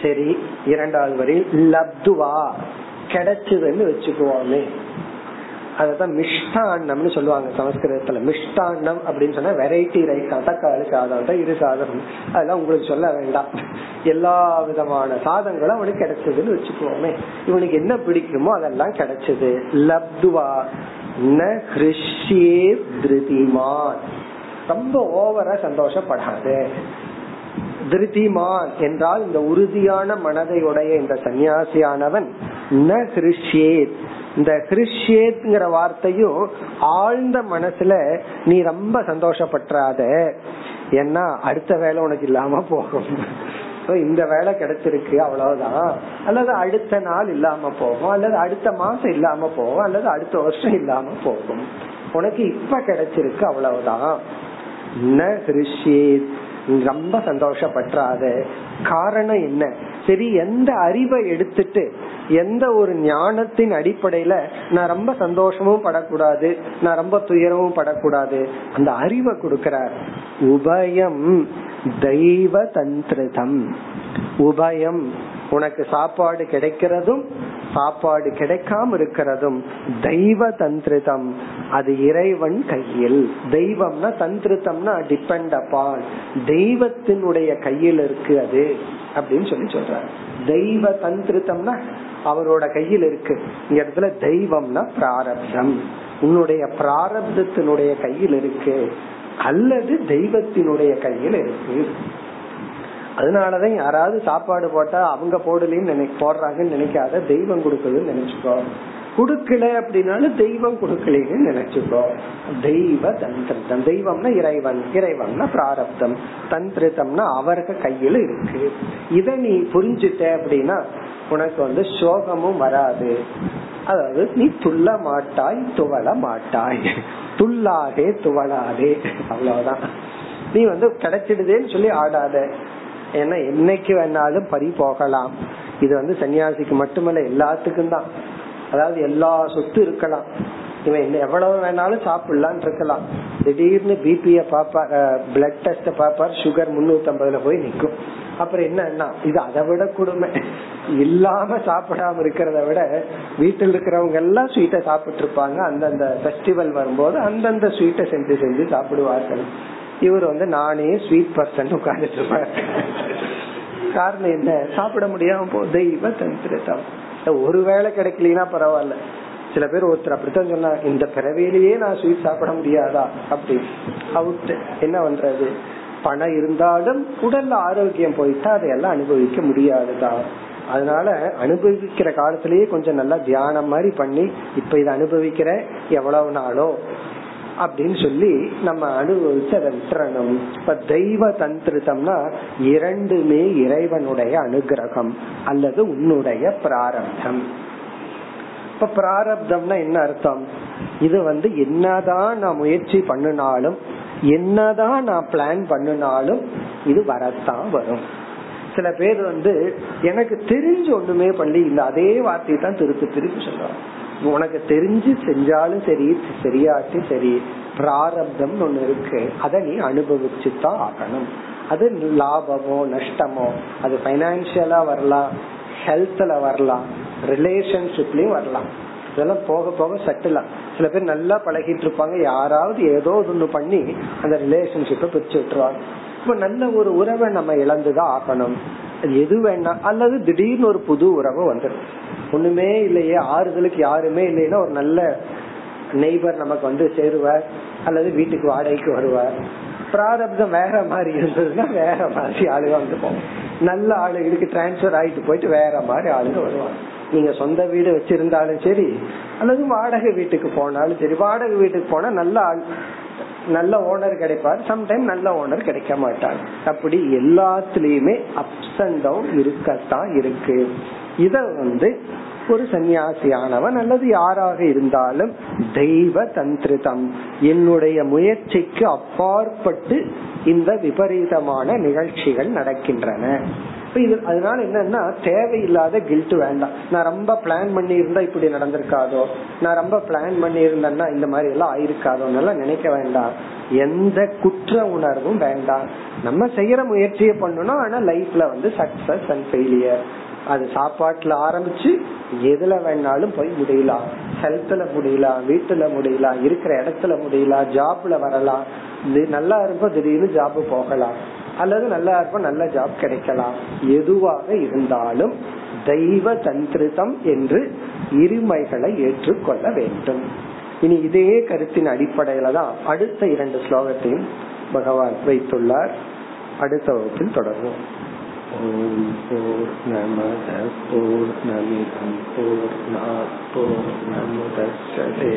சரி இரண்டாவது வரி லப்துவா கிடைச்சதுன்னு வச்சுக்குவோமே அதான் மிஷ்டாண்ணம்னு சொல்லுவாங்க சமஸ்கிருதத்துல. மிஷ்டாண்ணம் அப்படின்னு சொன்னா வெரைட்டி ரைஸ் தக்காளி சாதம் தான் இரு சாதம். அதெல்லாம் உங்களுக்கு சொல்ல வேண்டாம். எல்லா விதமான சாதங்களும் அவனுக்கு கிடைச்சதுன்னு வச்சுக்கோமே. இவனுக்கு என்ன பிடிக்குமோ அதெல்லாம் கிடைச்சது. லப்துவா ந திருதிமான். ரொம்ப ஓவரா சந்தோஷப்படாது. திருதிமான் என்றால் இந்த உறுதியான மனதையுடைய இந்த சன்னியாசியானவன் ந ஹிருஷ்யேத் இந்த ஹிருஷ்யேத்ங்கிற வார்த்தையும் ஆழ்ந்த மனசுல நீ ரொம்ப சந்தோஷப்பட்டுறாத. ஏன்னா அடுத்த வேலை உனக்கு இல்லாம போகும். இந்த வேலை கிடைச்சிருக்கு அவ்வளவுதான். அல்லது அடுத்த நாள் இல்லாம போகும் அல்லது அடுத்த மாசம் இல்லாம போகும் அல்லது அடுத்த வருஷம் இல்லாம போகும். உனக்கு இப்ப கிடைச்சிருக்கு அவ்வளவுதான். ரொம்ப சந்தோஷப்பட்டுறாத. காரணம் என்ன? சரி எந்த அறிவை எடுத்துட்டு எந்த ஒரு ஞானத்தின் அடிப்படையில நான் ரொம்ப சந்தோஷமும் படக்கூடாது நான் ரொம்ப துயரமும் படக்கூடாது. அந்த அறிவை கொடுக்கிறார். உபயம் தெய்வ தந்திரதம். உபயம் உனக்கு சாப்பாடு கிடைக்கிறதும் சாப்பாடு கிடைக்காம இருக்கிறதும் தெய்வ தந்திரிதம். அது இறைவன் கையில். தெய்வம்னா தந்திரிதம்னா டிபெண்ட் அப்பால் தெய்வத்தினுடைய கையில் இருக்கு அது. அப்படின்னு சொல்லி சொல்றாரு. தெய்வ தந்திரிதம்னா அவரோட கையில் இருக்கு. இந்த இடத்துல தெய்வம்னா பிராரப்தம். உன்னுடைய பிராரப்தத்தினுடைய கையில் இருக்கு. அல்லது தெய்வத்தினுடைய கையில் இருக்கு. அதனாலதான் யாராவது சாப்பாடு போட்டா அவங்க போடலன்னு நினை போடுறாங்கன்னு நினைக்காத தெய்வம் கொடுக்குதுன்னு நினைச்சுக்கோ. கொடுக்கல அப்படின்னாலும் தெய்வம் கொடுக்கலன்னு நினைச்சுக்கோ. தெய்வ தந்திரம் தெய்வம்னா இறைவன். இறைவன்னா பிராரப்தம். தந்திருத்தம்னா அவருக்கு கையில இருக்கு. இத நீ புரிஞ்சுட்ட அப்படின்னா உனக்கு வந்து சோகமும் வராது. அதாவது நீ துள்ள மாட்டாய் துவள மாட்டாய். துள்ளாதே துவளாதே. அவ்வளவுதான். நீ வந்து கிடைச்சிடுதேன்னு சொல்லி ஆடாத. ஏன்னா என்னைக்கு வேணாலும் பறி போகலாம். இது வந்து சன்னியாசிக்கு மட்டுமல்ல எல்லாத்துக்கும் தான். அதாவது எல்லா சொத்து இருக்கலாம். இவன் எவ்வளவு வேணாலும் சாப்பிடலாம் இருக்கலாம். திடீர்னு பிபிய பாப்பா பிளட் டெஸ்ட் பாப்பார் சுகர் முன்னூத்தி ஐம்பதுல போய் நிக்கும். அப்புறம் என்னன்னா இது அதை விட கொடுமை. இல்லாம சாப்பிடாம இருக்கிறத விட வீட்டில் இருக்கிறவங்க எல்லாம் ஸ்வீட்டை சாப்பிட்டு இருப்பாங்க அந்தந்த பெஸ்டிவல் வரும்போது அந்தந்த ஸ்வீட்டை செஞ்சு செஞ்சு சாப்பிடுவார்கள். இவர் வந்து நானே ஸ்வீட் பர்சன் உட்கார்ந்துட்டு இருப்பார். காரணம் என்ன? சாப்பிட முடியாம போ தெய்வ தந்திரத்தம் ஒரு வேளை கிடைக்கலனா பரவாயில்ல. சில பேர் ஒருத்தர் அப்படித்தான் சொன்னா இந்த பிறவிலேயே நான் ஸ்வீட் சாப்பிட முடியாதா? அப்படி. அவுட் என்ன பண்றது? பணம் இருந்தாலும் உடல்ல ஆரோக்கியம் போயிட்டா அதையெல்லாம் அனுபவிக்க முடியாதுதான் அதனால அனுபவிக்கிற காலத்திலேயே கொஞ்சம் நல்லா தியானம் மாதிரி பண்ணி இப்ப இதை அனுபவிக்கிற எவ்வளவு நாளோ அப்படின்னு சொல்லி நம்ம அனுபவிச்சு அதை விட்டுறணும். இப்ப தெய்வ தந்திரிதம்னா இரண்டுமே இறைவனுடைய அனுகிரகம் அல்லது உன்னுடைய பிராரப்தம். இப்ப பிராரப்தம்னா என்ன அர்த்தம்? இது வந்து என்னதான் நான் முயற்சி பண்ணினாலும் என்னதான் நான் பிளான் பண்ணினாலும் இது வரத்தான் வரும். சில பேர் வந்து எனக்கு தெரிஞ்சு ஒண்ணுமே பண்ணி இல்ல அதே வார்த்தையை தான் திருப்பி திருப்பி சொல்றாங்க. உனக்கு தெரிஞ்சு செஞ்சாலும் சரி சரியாட்டி சரி பிராரப்தம் ஒண்ணு இருக்கு. அதை நீ அனுபவிச்சு தான் ஆகணும். அது லாபமோ நஷ்டமோ அது பைனான்சியலா வரலாம் ஹெல்த்ல வரலாம் ரிலேஷன்ஷிப்லயும் வரலாம். இதெல்லாம் போக போக செட்டிலாம் சில பேர் நல்லா பழகிட்டு இருப்பாங்க யாராவது ஏதோ ஒண்ணு பண்ணி அந்த ரிலேஷன்ஷிப்பை பிரிச்சு விட்டுருவாங்க. இப்ப நல்ல ஒரு உறவை நம்ம இழந்துதான் ஆகணும். எது வேணா அல்லது திடீர்னு ஒரு புது உறவு வந்துடும் ஒண்ணுமே இல்லையே ஆறுதலுக்கு யாருமே இல்லைன்னா ஒரு நல்ல நெய்பர் நமக்கு வந்து சேருவார் அல்லது வீட்டுக்கு வாடகைக்கு வருவார். பிராரப்தம் வேற மாதிரி இருந்ததுன்னா வேற மாதிரி ஆளுங்க வந்து போவோம் நல்ல ஆளுகளுக்கு டிரான்ஸ்பர் ஆயிட்டு போயிட்டு வேற மாதிரி ஆளுங்க வருவாங்க. நீங்க சொந்த வீடு வச்சிருந்தாலும் சரி அல்லது வாடகை வீட்டுக்கு போனாலும் சரி வாடகை வீட்டுக்கு போனா நல்ல ஆள் நல்ல ஓனர் கிடைப்பார். சம்டைம் நல்ல ஓனர் கிடைக்க மாட்டார். அப்படி எல்லாத்துலயுமே அப்ஸ் அண்ட் டவுன் இருக்கத்தான் இருக்கு. இத வந்து ஒரு சன்னியாசியானவன் அல்லது யாராக இருந்தாலும் தெய்வ தந்திரிதம். என்னுடைய முயற்சிக்கு அப்பாற்பட்டு இந்த விபரீதமான நிகழ்ச்சிகள் நடக்கின்றன. இது அதனால என்னன்னா தேவையில்லாத கில்ட் வேண்டாம். நான் ரொம்ப பிளான் பண்ணி இருந்தா இப்படி நடந்திருக்காதோ நான் ரொம்ப பிளான் பண்ணி இருந்தேன்னா இந்த மாதிரி எல்லாம் ஆயிருக்காதோன்னு நினைக்க வேண்டாம். எந்த குற்ற உணர்வும் வேண்டாம். நம்ம செய்யற முயற்சியை பண்ணணும் ஆனா லைஃப்ல வந்து சக்சஸ் அண்ட் ஃபெயிலியர் அது சாப்பாட்டுல ஆரம்பிச்சு எதுல வேணாலும் போய் முடியலாம். ஹெல்த்ல முடியலாம் வீட்டுல முடியலாம் இருக்கிற இடத்துல முடியலாம் ஜாப்ல வரலாம். நல்லா இருக்கும் திடீர்னு ஜாப் போகலாம். அல்லது நல்லா இருக்கும் நல்ல ஜாப் கிடைக்கலாம். எதுவாக இருந்தாலும் தெய்வ தந்திரிதம் என்று இருமைகளை ஏற்றுக்கொள்ள வேண்டும். இனி இதே கருத்தின் அடிப்படையில தான் அடுத்த இரண்டு ஸ்லோகத்தையும் பகவான் வைத்துள்ளார். அடுத்த வகுப்பில் தொடர்வோம். ஓம் போர் நமத போர் நமிதம் போர் நமுதே